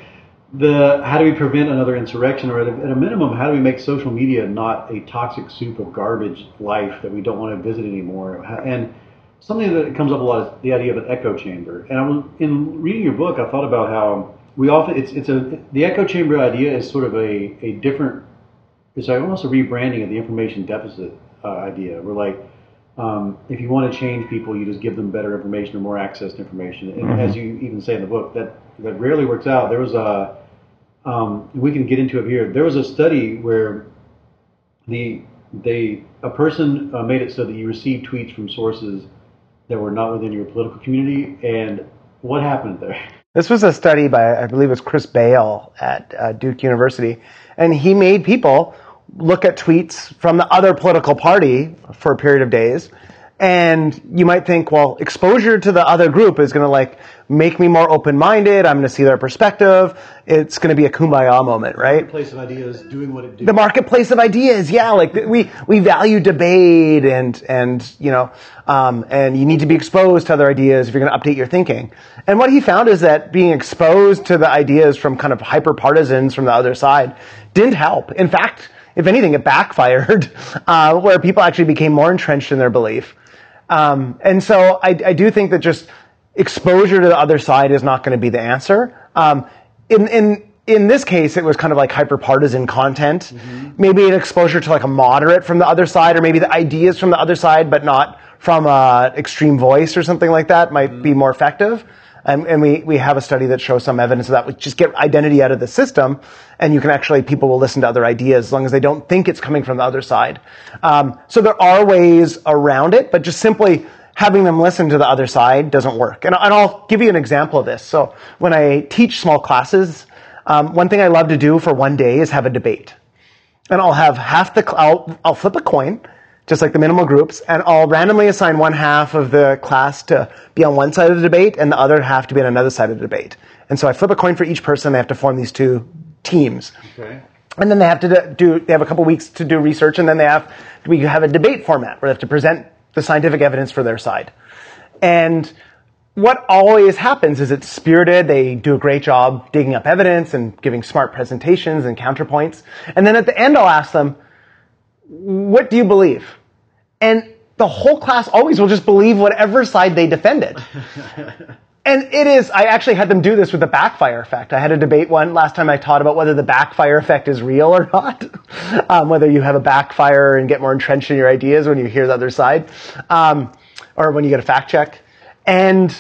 A: the how do we prevent another insurrection, or at a, at a minimum, how do we make social media not a toxic soup of garbage life that we don't want to visit anymore? And something that comes up a lot is the idea of an echo chamber. And I was in reading your book, I thought about how we often it's it's a the echo chamber idea is sort of a a different it's like almost a rebranding of the information deficit uh, idea. We're like, um, if you want to change people, you just give them better information or more access to information. And as you even say in the book, that that rarely works out. There was a um, we can get into it here. There was a study where the they a person uh, made it so that you receive tweets from sources that were not within your political community, and what happened there? (laughs)
B: This was a study by, I believe it was Chris Bail at uh, Duke University, and he made people look at tweets from the other political party for a period of days. And you might think, well, exposure to the other group is going to like make me more open-minded. I'm going to see their perspective. It's going to be a kumbaya moment, right?
A: Place of ideas doing what it do.
B: the marketplace of ideas. Yeah, like we we value debate and and you know um, and you need to be exposed to other ideas if you're going to update your thinking. And what he found is that being exposed to the ideas from kind of hyper partisans from the other side didn't help. In fact, if anything, it backfired, (laughs) uh, where people actually became more entrenched in their belief. Um, and so I, I do think that just exposure to the other side is not going to be the answer. Um, in, in, in this case, it was kind of like hyper partisan content. Maybe an exposure to like a moderate from the other side, or maybe the ideas from the other side, but not from a extreme voice or something like that might be more effective. And, and we, we have a study that shows some evidence of that. We just get identity out of the system, and you can actually, people will listen to other ideas as long as they don't think it's coming from the other side. Um, so there are ways around it, but just simply having them listen to the other side doesn't work. And, and I'll give you an example of this. So when I teach small classes, um, one thing I love to do for one day is have a debate. And I'll have half the, I'll, I'll flip a coin, just like the minimal groups, and I'll randomly assign one half of the class to be on one side of the debate and the other half to be on another side of the debate. And so I flip a coin for each person. They have to form these two teams.
A: Okay.
B: And then they have to do, they have a couple weeks to do research, and then they have, we have a debate format where they have to present the scientific evidence for their side. And what always happens is it's spirited. They do a great job digging up evidence and giving smart presentations and counterpoints. And then at the end, I'll ask them, what do you believe? And the whole class always will just believe whatever side they defended. (laughs) And it is, I actually had them do this with the backfire effect. I had a debate one last time I taught about whether the backfire effect is real or not. (laughs) um, whether you have a backfire and get more entrenched in your ideas when you hear the other side. Um, or when you get a fact check. And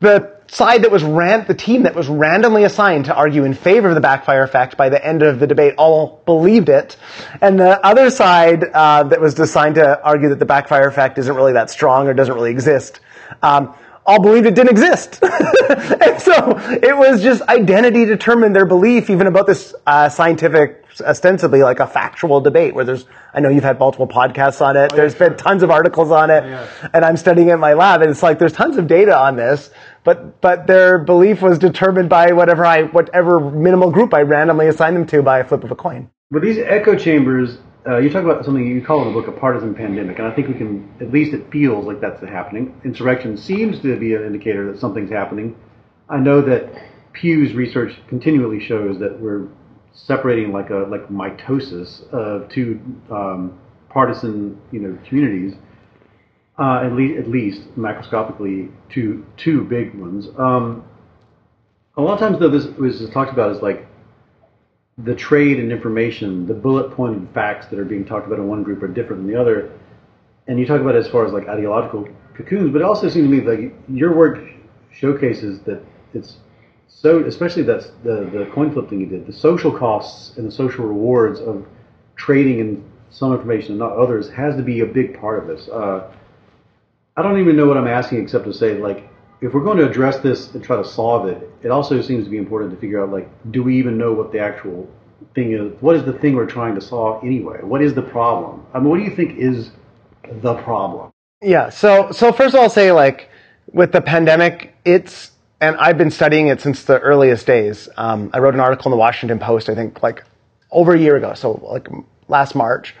B: the side that was ran, the team that was randomly assigned to argue in favor of the backfire effect by the end of the debate all believed it. And the other side uh, that was assigned to argue that the backfire effect isn't really that strong or doesn't really exist. Um, all believed it didn't exist. (laughs) and so it was just identity determined their belief even about this uh, scientific, ostensibly like a factual debate where there's, I know you've had multiple podcasts on it. There's been tons of articles on it and I'm studying it in my lab and it's like there's tons of data on this, but, but their belief was determined by whatever I, whatever minimal group I randomly assigned them to by a flip of a coin.
A: But these echo chambers, uh, you talk about something you call in the book a partisan pandemic, and I think we can, at least it feels like that's happening. Insurrection seems to be an indicator that something's happening. I know that Pew's research continually shows that we're separating like a like mitosis of two um, partisan, you know, communities. Uh, at least, at least macroscopically, two two big ones. Um, a lot of times, though, this was talked about as like the trade and information, the bullet pointed facts that are being talked about in one group are different than the other. And you talk about it as far as like ideological cocoons, but it also seems to me like your work showcases that it's so, especially that's the, the coin flip thing you did, the social costs and the social rewards of trading in some information and not others has to be a big part of this. Uh, I don't even know what I'm asking except to say, like, if we're going to address this and try to solve it, it also seems to be important to figure out, like, do we even know what the actual thing is? What is the thing we're trying to solve anyway? What is the problem? I mean, what do you think is the problem?
B: Yeah. So so first of all, I'll say like with the pandemic, it's and I've been studying it since the earliest days. Um, I wrote an article in the Washington Post, I think, like over a year ago, so like last March.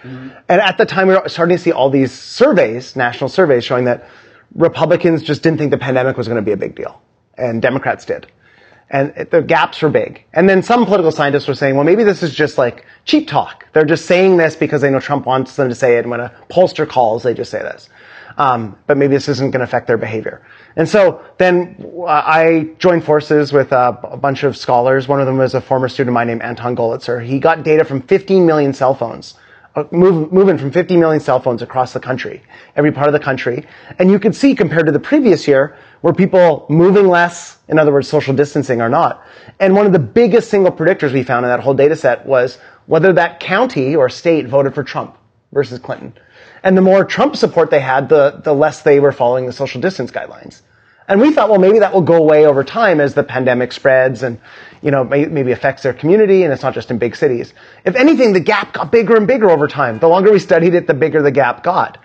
B: And at the time, we were starting to see all these surveys, national surveys, showing that Republicans just didn't think the pandemic was going to be a big deal, and Democrats did. And it, the gaps were big. And then some political scientists were saying, well, maybe this is just like cheap talk. They're just saying this because they know Trump wants them to say it. And when a pollster calls, they just say this. Um, but maybe this isn't going to affect their behavior. And so then uh, I joined forces with uh, a bunch of scholars. One of them was a former student of mine named Anton Gollwitzer. He got data from 15 million cell phones, uh, move, moving from 50 million cell phones across the country, every part of the country. And you could see compared to the previous year, were people moving less, in other words, social distancing or not. And one of the biggest single predictors we found in that whole data set was whether that county or state voted for Trump versus Clinton. And the more Trump support they had, the, the less they were following the social distance guidelines. And we thought, well, maybe that will go away over time as the pandemic spreads and, you know, may, maybe affects their community and it's not just in big cities. If anything, the gap got bigger and bigger over time. The longer we studied it, the bigger the gap got.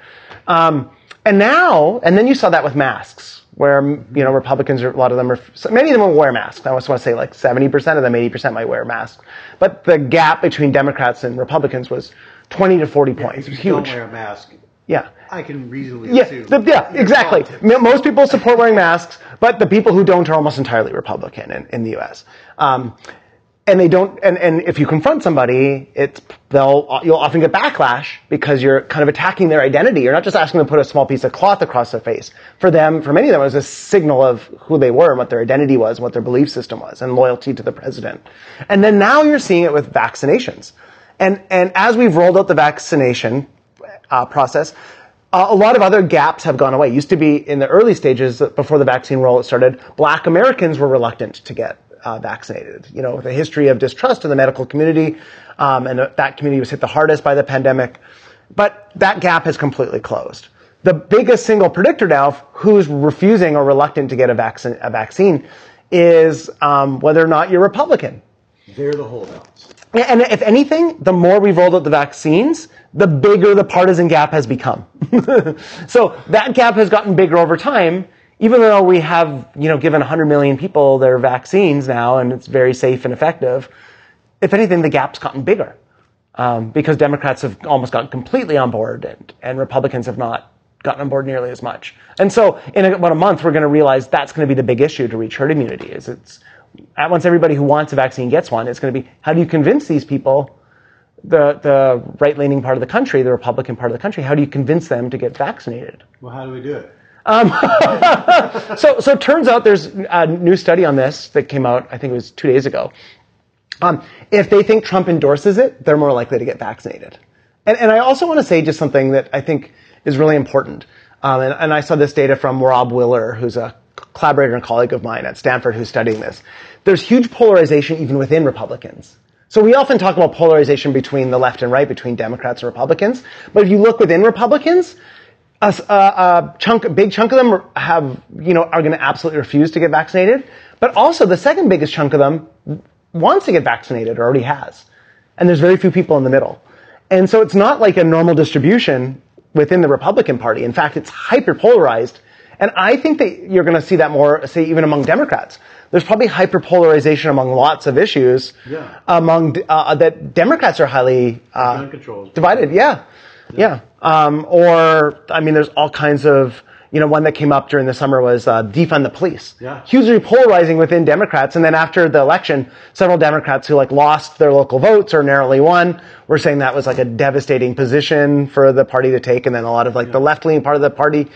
B: Um, and now, and then you saw that with masks, where, you know, Republicans, are, a lot of them are, many of them will wear masks. I just want to say like 70% of them, 80% might wear masks. But the gap between Democrats and Republicans was 20 to 40 points.
A: If don't wear a mask,
B: Yeah.
A: I can reasonably
B: Yeah,
A: assume.
B: the- yeah, exactly. Most people support wearing masks, but the people who don't are almost entirely Republican in, in the U.S. Um, and they don't, and, and if you confront somebody, it's, they'll, you'll often get backlash because you're kind of attacking their identity. You're not just asking them to put a small piece of cloth across their face. For them, for many of them, it was a signal of who they were and what their identity was, and what their belief system was, and loyalty to the president. And then now you're seeing it with vaccinations. And, and as we've rolled out the vaccination uh, process, uh, a lot of other gaps have gone away. Used to be in the early stages before the vaccine rollout started, black Americans were reluctant to get uh, vaccinated. You know, with a history of distrust in the medical community, um, and that community was hit the hardest by the pandemic. But that gap has completely closed. The biggest single predictor now of who's refusing or reluctant to get a vaccine, a vaccine is um, whether or not you're Republican.
A: They're the holdouts.
B: And if anything, the more we've rolled out the vaccines, the bigger the partisan gap has become. (laughs) so that gap has gotten bigger over time, even though we have, you know, given 100 million people their vaccines now and it's very safe and effective. If anything, the gap's gotten bigger um, because Democrats have almost gotten completely on board and, and Republicans have not gotten on board nearly as much. And so in about a month, we're going to realize that's going to be the big issue to reach herd immunity is it's once everybody who wants a vaccine gets one, it's going to be how do you convince these people, the, the right leaning part of the country, the Republican part of the country, how do you convince them to get vaccinated?
A: Well, how do we do it? (laughs)
B: So, so it turns out there's a new study on this that came out, I think it was two days ago. Um, if they think Trump endorses it, they're more likely to get vaccinated. And, and I also want to say just something that I think is really important. Um, and, and I saw this data from Rob Willer, who's a collaborator and colleague of mine at Stanford who's studying this. There's huge polarization even within Republicans. So we often talk about polarization between the left and right, between Democrats and Republicans. But if you look within Republicans, a, a, chunk, a big chunk of them have, you know, are going to absolutely refuse to get vaccinated. But also the second biggest chunk of them wants to get vaccinated or already has. And there's very few people in the middle. And so it's not like a normal distribution within the Republican Party. In fact, it's hyper polarized. And I think that you're going to see that more, say, even among Democrats. There's probably hyperpolarization among lots of issues.
A: Yeah.
B: Among uh, that Democrats are highly uh, divided. Yeah, yeah. Um, or I mean, there's all kinds of. You know, one that came up during the summer was uh, defund the police.
A: Yeah.
B: Hugely polarizing within Democrats, and then after the election, several Democrats who like lost their local votes or narrowly won were saying that was like a devastating position for the party to take, and then a lot of like the left-leaning part of the party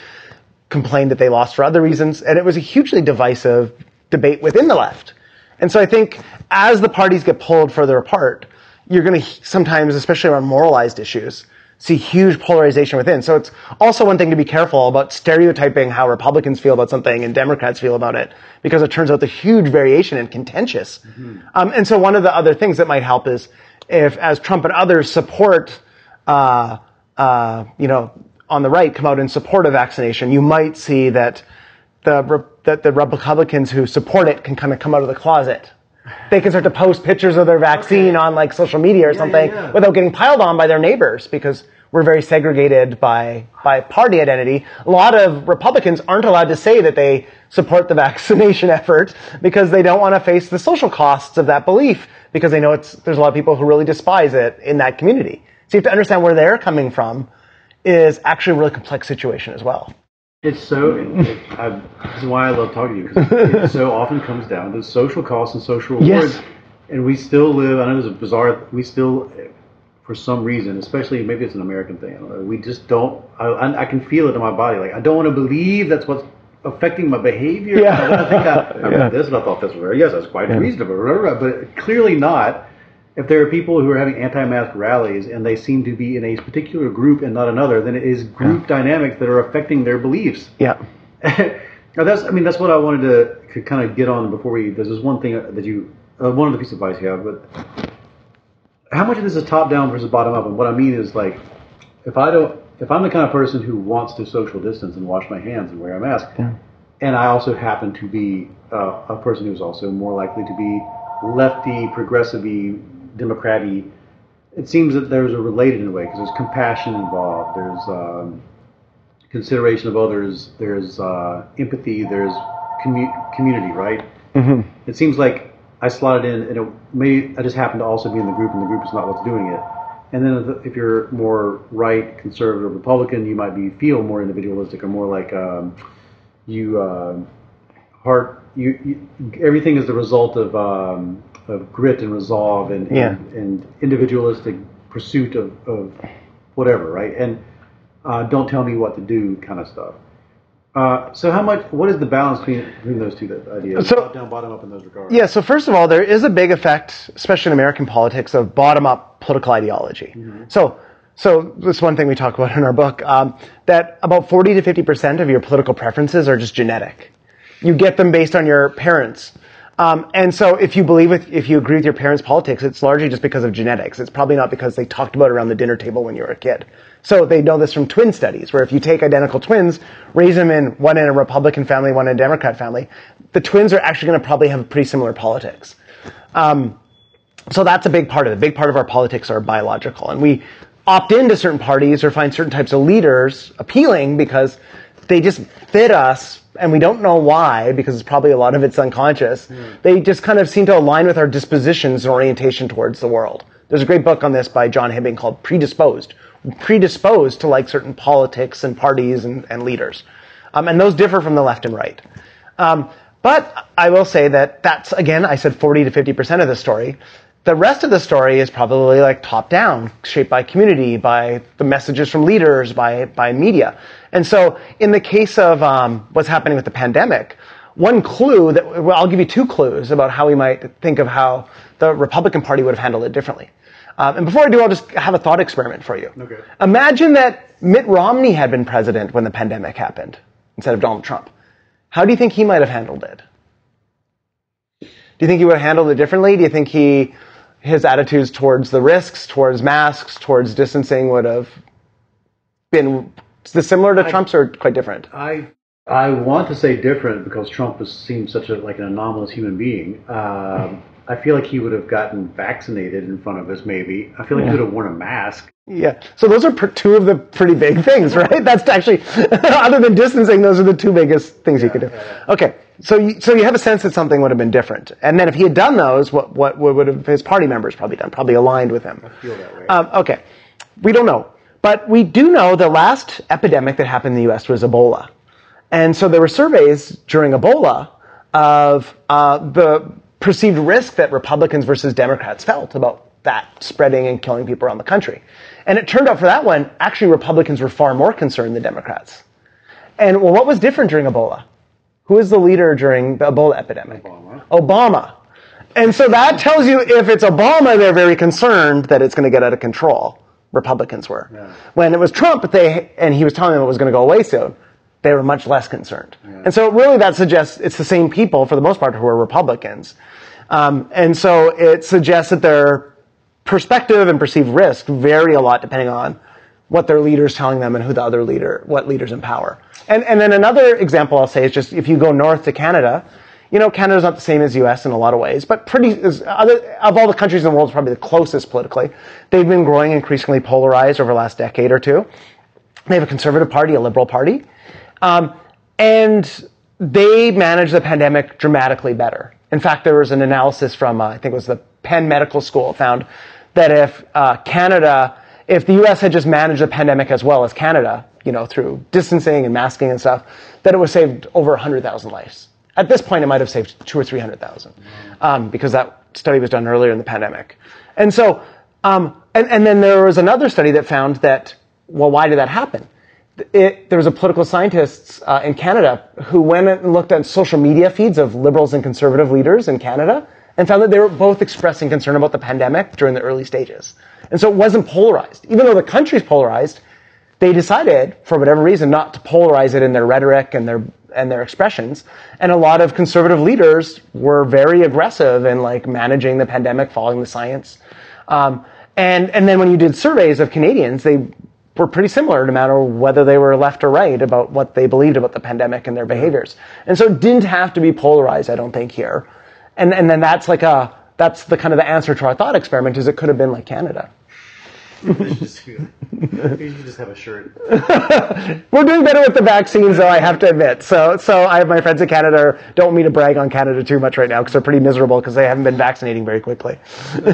B: complained that they lost for other reasons, and it was a hugely divisive debate within the left. And so I think as the parties get pulled further apart, you're going to sometimes, especially around moralized issues, see huge polarization within. So it's also one thing to be careful about stereotyping how Republicans feel about something and Democrats feel about it, because it turns out there's huge variation and contentious. Um, and so one of the other things that might help is if, as Trump and others support, uh, uh, you know, on the right come out in support of vaccination, you might see that the that the Republicans who support it can kind of come out of the closet. They can start to post pictures of their vaccine on like social media or something
A: yeah.
B: without getting piled on by their neighbors because we're very segregated by by party identity. A lot of Republicans aren't allowed to say that they support the (laughs) vaccination effort because they don't want to face the social costs of that belief because they know it's there's a lot of people who really despise it in that community. So you have to understand where they're coming from is actually a really complex situation as well.
A: It's so. It, I, this is why I love talking to you because it so often comes down to social costs and social rewards,
B: Yes.
A: and we still live. I know it's a bizarre. We still, for some reason, especially maybe it's an American thing. Know, we just don't. I, I, I can feel it in my body. Like I don't want to believe that's what's affecting my behavior.
B: Yeah.
A: I think I, I (laughs)
B: Yeah.
A: read this and I thought this was very yes, that's quite reasonable, blah, blah, but clearly not. If there are people who are having anti-mask rallies and they seem to be in a particular group and not another, then it is group dynamics that are affecting their beliefs.
B: Yeah. (laughs)
A: now that's, I mean, that's what I wanted to, kind of get on before we. There's this one thing that you, uh, one of the pieces of advice you have, but how much of this is top down versus bottom up? And what I mean is like, if I don't, if I'm the kind of person who wants to social distance and wash my hands and wear a mask, and I also happen to be uh, a person who's also more likely to be lefty, progressive democratic it seems that there's a related in a way because there's compassion involved. There's um, consideration of others. There's uh, empathy. There's commu- community, right? Mm-hmm. It seems like I slotted in, and it, may I just happen to also be in the group, and the group is not what's doing it. And then if- you're more right, conservative, Republican, you might be feel more individualistic or more like um, you uh, heart. You, you everything is the result of um, of grit and resolve and
B: Yeah.
A: and, and individualistic pursuit of, of whatever, right? And uh, don't tell me what to do kind of stuff. Uh, so how much? What is the balance between, between those two ideas?
B: So-
A: top down, bottom up in those regards.
B: Yeah, so first of all, there is a big effect, especially in American politics, of bottom up political ideology. So, so this one thing we talk about in our book um, that about 40 to 50% of your political preferences are just genetic. You get them based on your parents. Um, and so if you believe with, if you agree with your parents' politics, it's largely just because of genetics. It's probably not because they talked about it around the dinner table when you were a kid. So they know this from twin studies, where if you take identical twins, raise them in one in a Republican family, one in a Democrat family, the twins are actually going to probably have pretty similar politics. Um, so that's a big part of it. A big part of our politics are biological, and we opt into certain parties or find certain types of leaders appealing because they just fit us, and we don't know why because it's probably a lot of it's unconscious. They just kind of seem to align with our dispositions and orientation towards the world. There's a great book on this by John Hibbing called Predisposed. Predisposed to like certain politics and parties and, and leaders. Um, and those differ from the left and right. Um, but I will say that that's, again, I said 40 to 50% of the story. The rest of the story is probably like top down, shaped by community, by the messages from leaders, by, by media. And so in the case of um, what's happening with the pandemic, one clue that, well, I'll give you two clues about how we might think of how the Republican Party would have handled it differently. Um, and before I do, I'll just have a thought experiment for you.
A: Okay.
B: Imagine that Mitt Romney had been president when the pandemic happened instead of Donald Trump. How do you think he might have handled it? Do you think he would have handled it differently? Do you think he, his attitudes towards the risks, towards masks, towards distancing would have been similar to Trump's or quite different?
A: I I want to say different because Trump was, seems such a like an anomalous human being. Um, I feel like he would have gotten vaccinated in front of us. Maybe I feel like he would have worn a mask.
B: Yeah. So those are pr- two of the pretty big things, (laughs) right? That's actually, (laughs) other than distancing, those are the two biggest things you could do. Okay. So you, so you have a sense that something would have been different. And then if he had done those, what, what, what would have his party members probably done? Probably aligned with him.
A: feel that way.
B: Um, okay. We don't know. But we do know the last epidemic that happened in the U.S. was Ebola. And so there were surveys during Ebola of uh, the perceived risk that Republicans versus Democrats felt about that spreading and killing people around the country. And it turned out for that one, actually Republicans were far more concerned than Democrats. And well, what was different during Ebola? Who was the leader during the Ebola epidemic?
A: Obama.
B: Obama. And so that tells you if it's Obama, they're very concerned that it's going to get out of control. Republicans were. When it was Trump, they and he was telling them it was going to go away soon, they were much less concerned. And so really that suggests it's the same people for the most part who are Republicans. Um, and so it suggests that their perspective and perceived risk vary a lot depending on what their leader's telling them and who the other leader, what leaders in power. And, and then another example I'll say is just if you go north to Canada, you know, Canada's not the same as U.S. in a lot of ways, but pretty, is, other, of all the countries in the world, it's probably the closest politically. They've been growing increasingly polarized over the last decade or two. They have a conservative party, a liberal party. Um, and they managed the pandemic dramatically better. In fact, there was an analysis from, uh, I think it was the Penn Medical School, found that if uh, Canada, if the U.S. had just managed the pandemic as well as Canada, you know, through distancing and masking and stuff, that it would have saved over 100,000 lives. At this point, it might have saved two or 300,000 um, because that study was done earlier in the pandemic. And so, um, and, and then there was another study that found that, well, why did that happen? It, there was a political scientist uh, in Canada who went and looked at social media feeds of liberals and conservative leaders in Canada and found that they were both expressing concern about the pandemic during the early stages. And so it wasn't polarized. Even though the country's polarized, they decided, for whatever reason, not to polarize it in their rhetoric and their and their expressions. And a lot of conservative leaders were very aggressive in like managing the pandemic, following the science. Um, and and then when you did surveys of Canadians, they were pretty similar no matter whether they were left or right about what they believed about the pandemic and their behaviors. And so it didn't have to be polarized, I don't think, here. And and then that's like a that's the kind of the answer to our thought experiment is it could have been like Canada.
A: You should just have a shirt. (laughs)
B: We're doing better with the vaccines, though. I have to admit. So, so I have my friends in Canada. Don't want me to brag on Canada too much right now because they're pretty miserable because they haven't been vaccinating very quickly.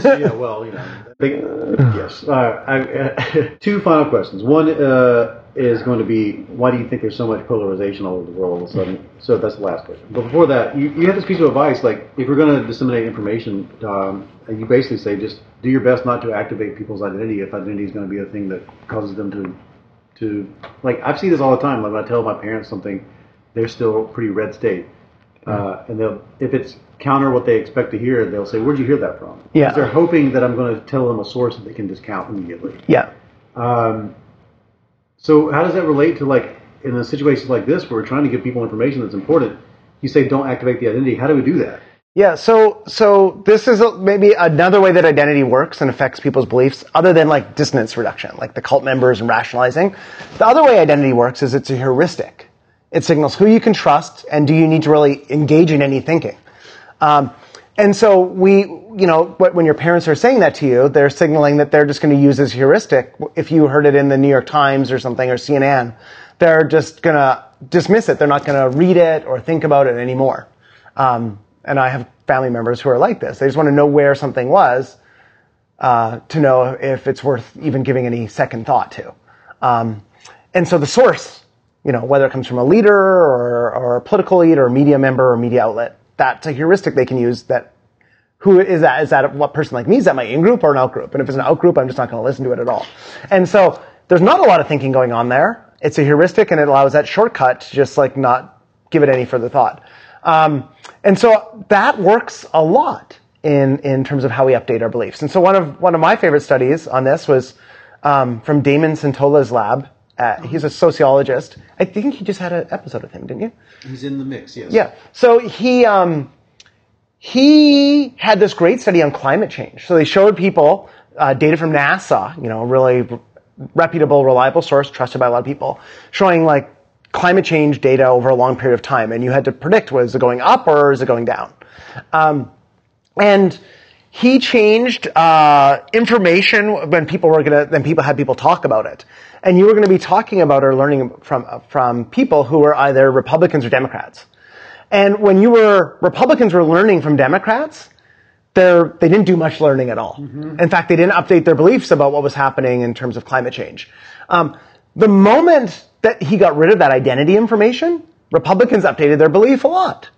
A: yeah, well, you know. (laughs) Yes. Uh, I, uh, (laughs) two final questions. One uh, is going to be why do you think there's so much polarization all over the world all of a sudden? So that's the last question. But before that, you, you have this piece of advice like if you're going to disseminate information, um, you basically say just do your best not to activate people's identity if identity is going to be a thing that causes them to to like I've seen this all the time. Like when I tell my parents something, they're still pretty red state, uh, and they'll if it's counter what they expect to hear, they'll say, "Where'd you hear that from?"
B: Yeah,
A: they're hoping that I'm going to tell them a source that they can discount immediately.
B: Yeah.
A: Um, so how does that relate to like in a situation like this where we're trying to give people information that's important? You say don't activate the identity. How do we do that?
B: Yeah, so so this is a, maybe another way that identity works and affects people's beliefs, other than like dissonance reduction, like the cult members and rationalizing. The other way identity works is it's a heuristic. It signals who you can trust and do you need to really engage in any thinking. Um, and so we, you know, when your parents are saying that to you, they're signaling that they're just going to use this heuristic. If you heard it in the New York Times or something or CNN, they're just going to dismiss it. They're not going to read it or think about it anymore. Um, and I have family members who are like this. They just want to know where something was uh, to know if it's worth even giving any second thought to. Um, and so the source, you know, whether it comes from a leader or, or a political lead or a media member or media outlet, that's a heuristic they can use that who is that? Is that what person like me? Is that my in-group or an out-group? And if it's an out-group, I'm just not going to listen to it at all. And so there's not a lot of thinking going on there. It's a heuristic and it allows that shortcut to just like not give it any further thought. Um, and so that works a lot in, in terms of how we update our beliefs. And so one of, one of my favorite studies on this was um, from Damon Centola's lab. Uh, he's a sociologist. I think he just had an episode with him, didn't you?
A: He's in the mix. Yes.
B: Yeah. So he um, he had this great study on climate change. So they showed people uh, data from NASA, you know, really reputable, reliable source, trusted by a lot of people, showing like climate change data over a long period of time, and you had to predict was it going up or is it going down. Um, and he changed uh, information when people were gonna, then people had people talk about it, and you were going to be talking about or learning from from people who were either Republicans or Democrats. And when you were Republicans were learning from Democrats, they're, they didn't do much learning at all. In fact, they didn't update their beliefs about what was happening in terms of climate change. Um, the moment that he got rid of that identity information, Republicans updated their belief a lot.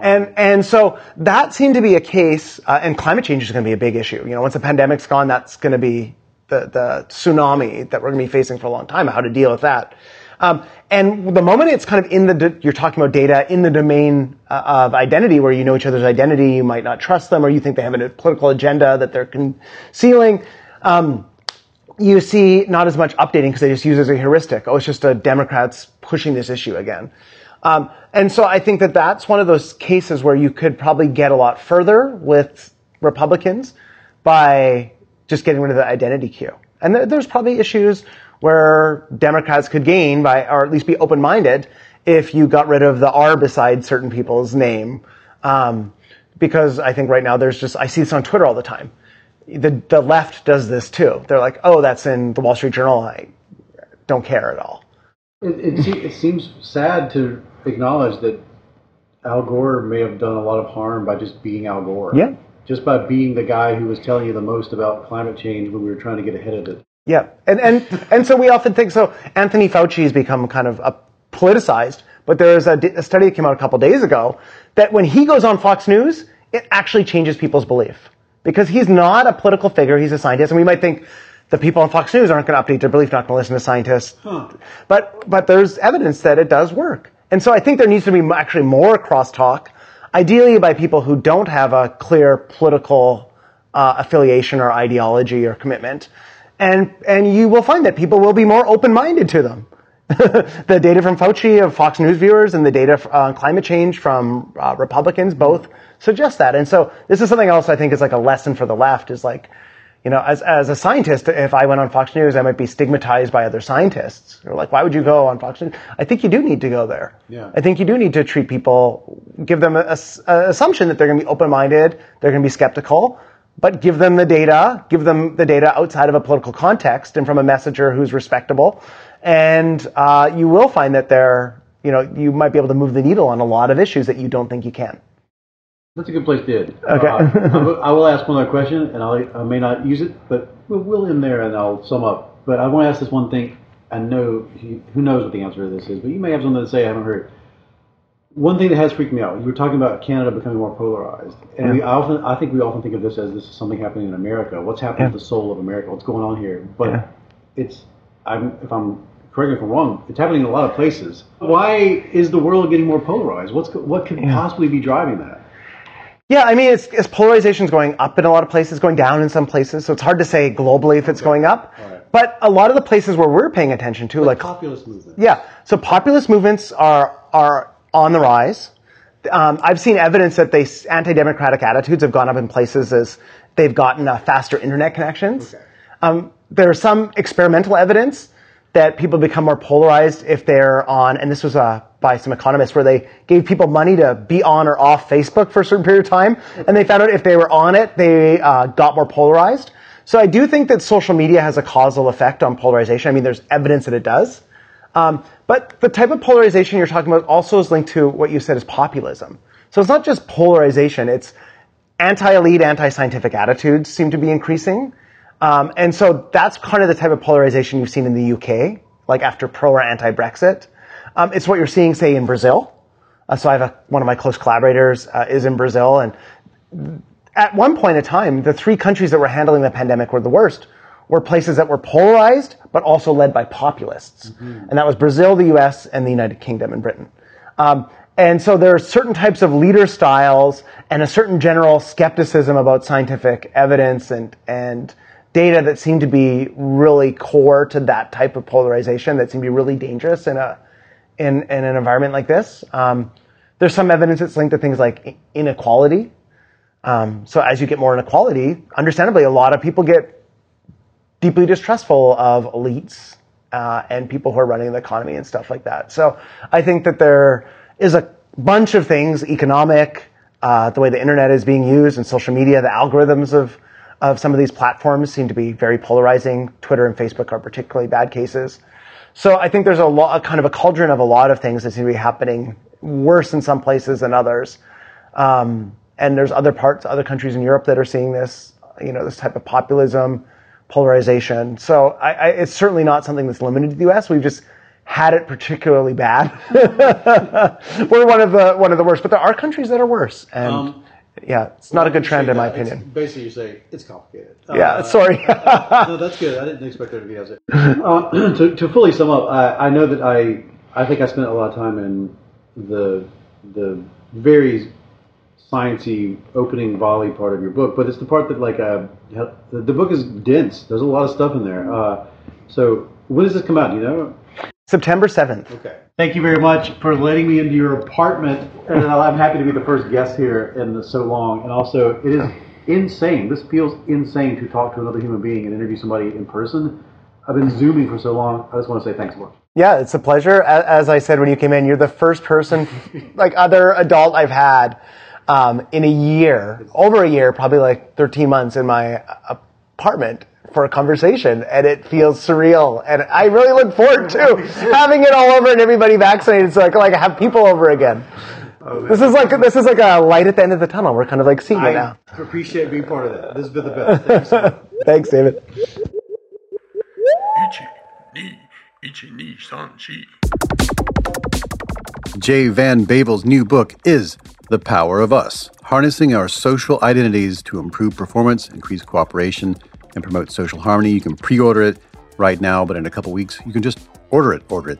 B: And, and so that seemed to be a case, uh, and climate change is going to be a big issue. You know, once the pandemic's gone, that's going to be the, the tsunami that we're going to be facing for a long time, how to deal with that. Um, and the moment it's kind of in the, you're talking about data in the domain uh, of identity, where you know each other's identity, you might not trust them, or you think they have a political agenda that they're concealing. Um, you see not as much updating because they just use it as a heuristic. Oh, it's just a Democrats pushing this issue again. Um, and so I think that that's one of those cases where you could probably get a lot further with Republicans by just getting rid of the identity cue. And there, there's probably issues where Democrats could gain by, or at least be open-minded, if you got rid of the R beside certain people's name. Um, because I think right now there's just, I see this on Twitter all the time. The, the left does this too. They're like, oh, that's in the Wall Street Journal. I don't care at all.
A: It, it, se- it seems sad to acknowledge that Al Gore may have done a lot of harm by just being Al Gore.
B: Yeah.
A: Just by being the guy who was telling you the most about climate change when we were trying to get ahead of it.
B: Yeah, and and and so we often think so. Anthony Fauci has become kind of a politicized, but there's a, a study that came out a couple days ago that when he goes on Fox News, it actually changes people's belief because he's not a political figure; he's a scientist, and we might think the people on Fox News aren't going to update their belief, not going to listen to scientists. But but there's evidence that it does work, and so I think there needs to be actually more crosstalk, ideally by people who don't have a clear political uh, affiliation or ideology or commitment, and and you will find that people will be more open-minded to them. (laughs) the data from Fauci of Fox News viewers and the data on climate change from uh, Republicans both suggest that. And so this is something else I think is like a lesson for the left is like, you know, as, as a scientist, if I went on Fox News, I might be stigmatized by other scientists. They're like, why would you go on Fox News? I think you do need to go there.
A: Yeah.
B: I think you do need to treat people, give them a, a assumption that they're going to be open-minded, they're going to be skeptical, but give them the data, give them the data outside of a political context and from a messenger who's respectable. And uh, you will find that they're, you know, you might be able to move the needle on a lot of issues that you don't think you can.
A: That's a good place to end.
B: Okay.
A: Uh, I will- ask one other question, and I'll, I may not use it, but we'll, we'll end there and I'll sum up. But I want to ask this one thing. I know who knows what the answer to this is, but you may have something to say I haven't heard. One thing that has freaked me out. You were talking about Canada becoming more polarized, and we I often I think we often think of this as this is something happening in America. What's happening to the soul of America? What's going on here? But
B: Yeah.
A: it's I'm if I'm correct me if I'm wrong. It's happening in a lot of places. Why is the world getting more polarized? What's what could possibly be driving that?
B: Yeah, I mean, it's, it's polarization's going up in a lot of places, going down in some places. So it's hard to say globally if it's going up. But a lot of the places where we're paying attention to, like,
A: populist movement.
B: yeah, so populist movements are are on the rise. Um, I've seen evidence that they anti-democratic attitudes have gone up in places as they've gotten uh, faster internet connections.
A: Okay.
B: Um, there's some experimental evidence that people become more polarized if they're on, and this was uh, by some economists, where they gave people money to be on or off Facebook for a certain period of time, and they found out if they were on it, they uh, got more polarized. So I do think that social media has a causal effect on polarization. I mean, there's evidence that it does. Um, but the type of polarization you're talking about also is linked to what you said is populism. So it's not just polarization, it's anti-elite, anti-scientific attitudes seem to be increasing. Um, and so that's kind of the type of polarization you've seen in the UK, like after pro or anti-Brexit. Um, it's what you're seeing, say, in Brazil. Uh, so I have a, one of my close collaborators uh, is in Brazil, and at one point in time, the three countries that were handling the pandemic were the worst were places that were polarized, but also led by populists. And that was Brazil, the US, and the United Kingdom and Britain. Um, and so there are certain types of leader styles and a certain general skepticism about scientific evidence and, and data that seem to be really core to that type of polarization that seem to be really dangerous in a, in, in an environment like this. Um, there's some evidence that's linked to things like inequality. Um, so as you get more inequality, understandably, a lot of people get deeply distrustful of elites uh, and people who are running the economy and stuff like that. So I think that there is a bunch of things, economic, uh, the way the internet is being used and social media, the algorithms of of some of these platforms seem to be very polarizing. Twitter and Facebook are particularly bad cases. So I think there's a lot, kind of a cauldron of a lot of things that seem to be happening worse in some places than others. Um, and there's other parts, other countries in Europe that are seeing this, you know, this type of populism, polarization. So I, I, it's certainly not something that's limited to the U.S. We've just had it particularly bad. (laughs) We're one of the one of the worst, but there are countries that are worse, and
A: Um,
B: yeah, it's not a good trend in my opinion.
A: Basically, you say it's complicated.
B: Yeah,
A: Uh,
B: sorry. (laughs)
A: no, that's good. I didn't expect there to be as it. Uh, (clears throat) to, to fully sum up, I, I know that I I think I spent a lot of time in the the very sciencey opening volley part of your book, but it's the part that like uh, the, the book is dense. There's a lot of stuff in there. Uh, so when does this come out? Do you know?
B: September seventh.
A: Okay. Thank you very much for letting me into your apartment, and I'm happy to be the first guest here in so long. And also, it is insane. This feels insane to talk to another human being and interview somebody in person. I've been zooming for so long. I just want to say thanks a lot.
B: Yeah, it's a pleasure. As I said when you came in, you're the first person, like other adult I've had um, in a year, over a year, probably like 13 months in my uh, apartment for a conversation and it feels surreal and I really look forward to (laughs) having it all over and everybody vaccinated so I can like have people over again. Oh, this is like this is like a light at the end of the tunnel. We're kind of like seeing I it now.
A: Appreciate being part of that. This has been the best. (laughs)
B: Thanks, David.
A: Jay Van Bavel's new book is the Power of Us Harnessing Our Social Identities to Improve Performance, Increase Cooperation, and Promote Social Harmony. You can pre order it right now, but in a couple weeks, you can just order it. Order it.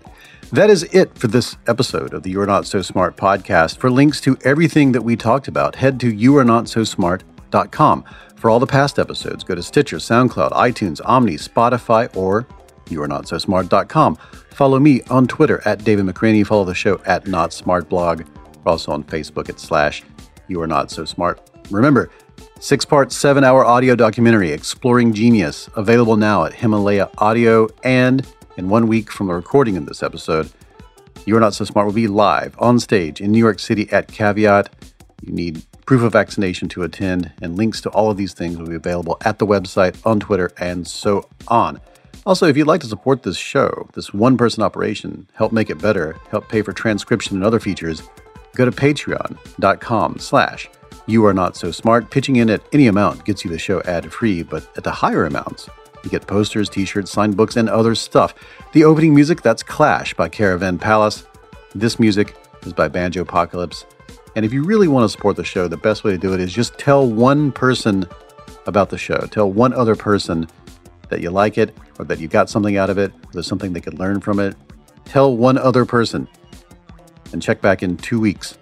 A: That is it for this episode of the You're Not So Smart podcast. For links to everything that we talked about, head to youarenotsosmart.com. For all the past episodes, go to Stitcher, SoundCloud, iTunes, Omni, Spotify, or youarenotsosmart.com. Follow me on Twitter at David McRaney. Follow the show at Not Smart Blog. We're also on Facebook at slash You Are Not So Smart. Remember, six part, seven hour audio documentary, Exploring Genius, available now at Himalaya Audio. And in one week from the recording of this episode, You Are Not So Smart will be live on stage in New York City at Caveat. You need proof of vaccination to attend, and links to all of these things will be available at the website, on Twitter, and so on. Also, if you'd like to support this show, this one person operation, help make it better, help pay for transcription and other features, go to patreon.com slash you are not so smart. Pitching in at any amount gets you the show ad free, but at the higher amounts, you get posters, t shirts, signed books, and other stuff. The opening music, that's Clash by Caravan Palace. This music is by Banjo Apocalypse. And if you really want to support the show, the best way to do it is just tell one person about the show. Tell one other person that you like it or that you got something out of it, or there's something they could learn from it. Tell one other person and check back in two weeks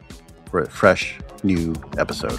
A: for a fresh new episode.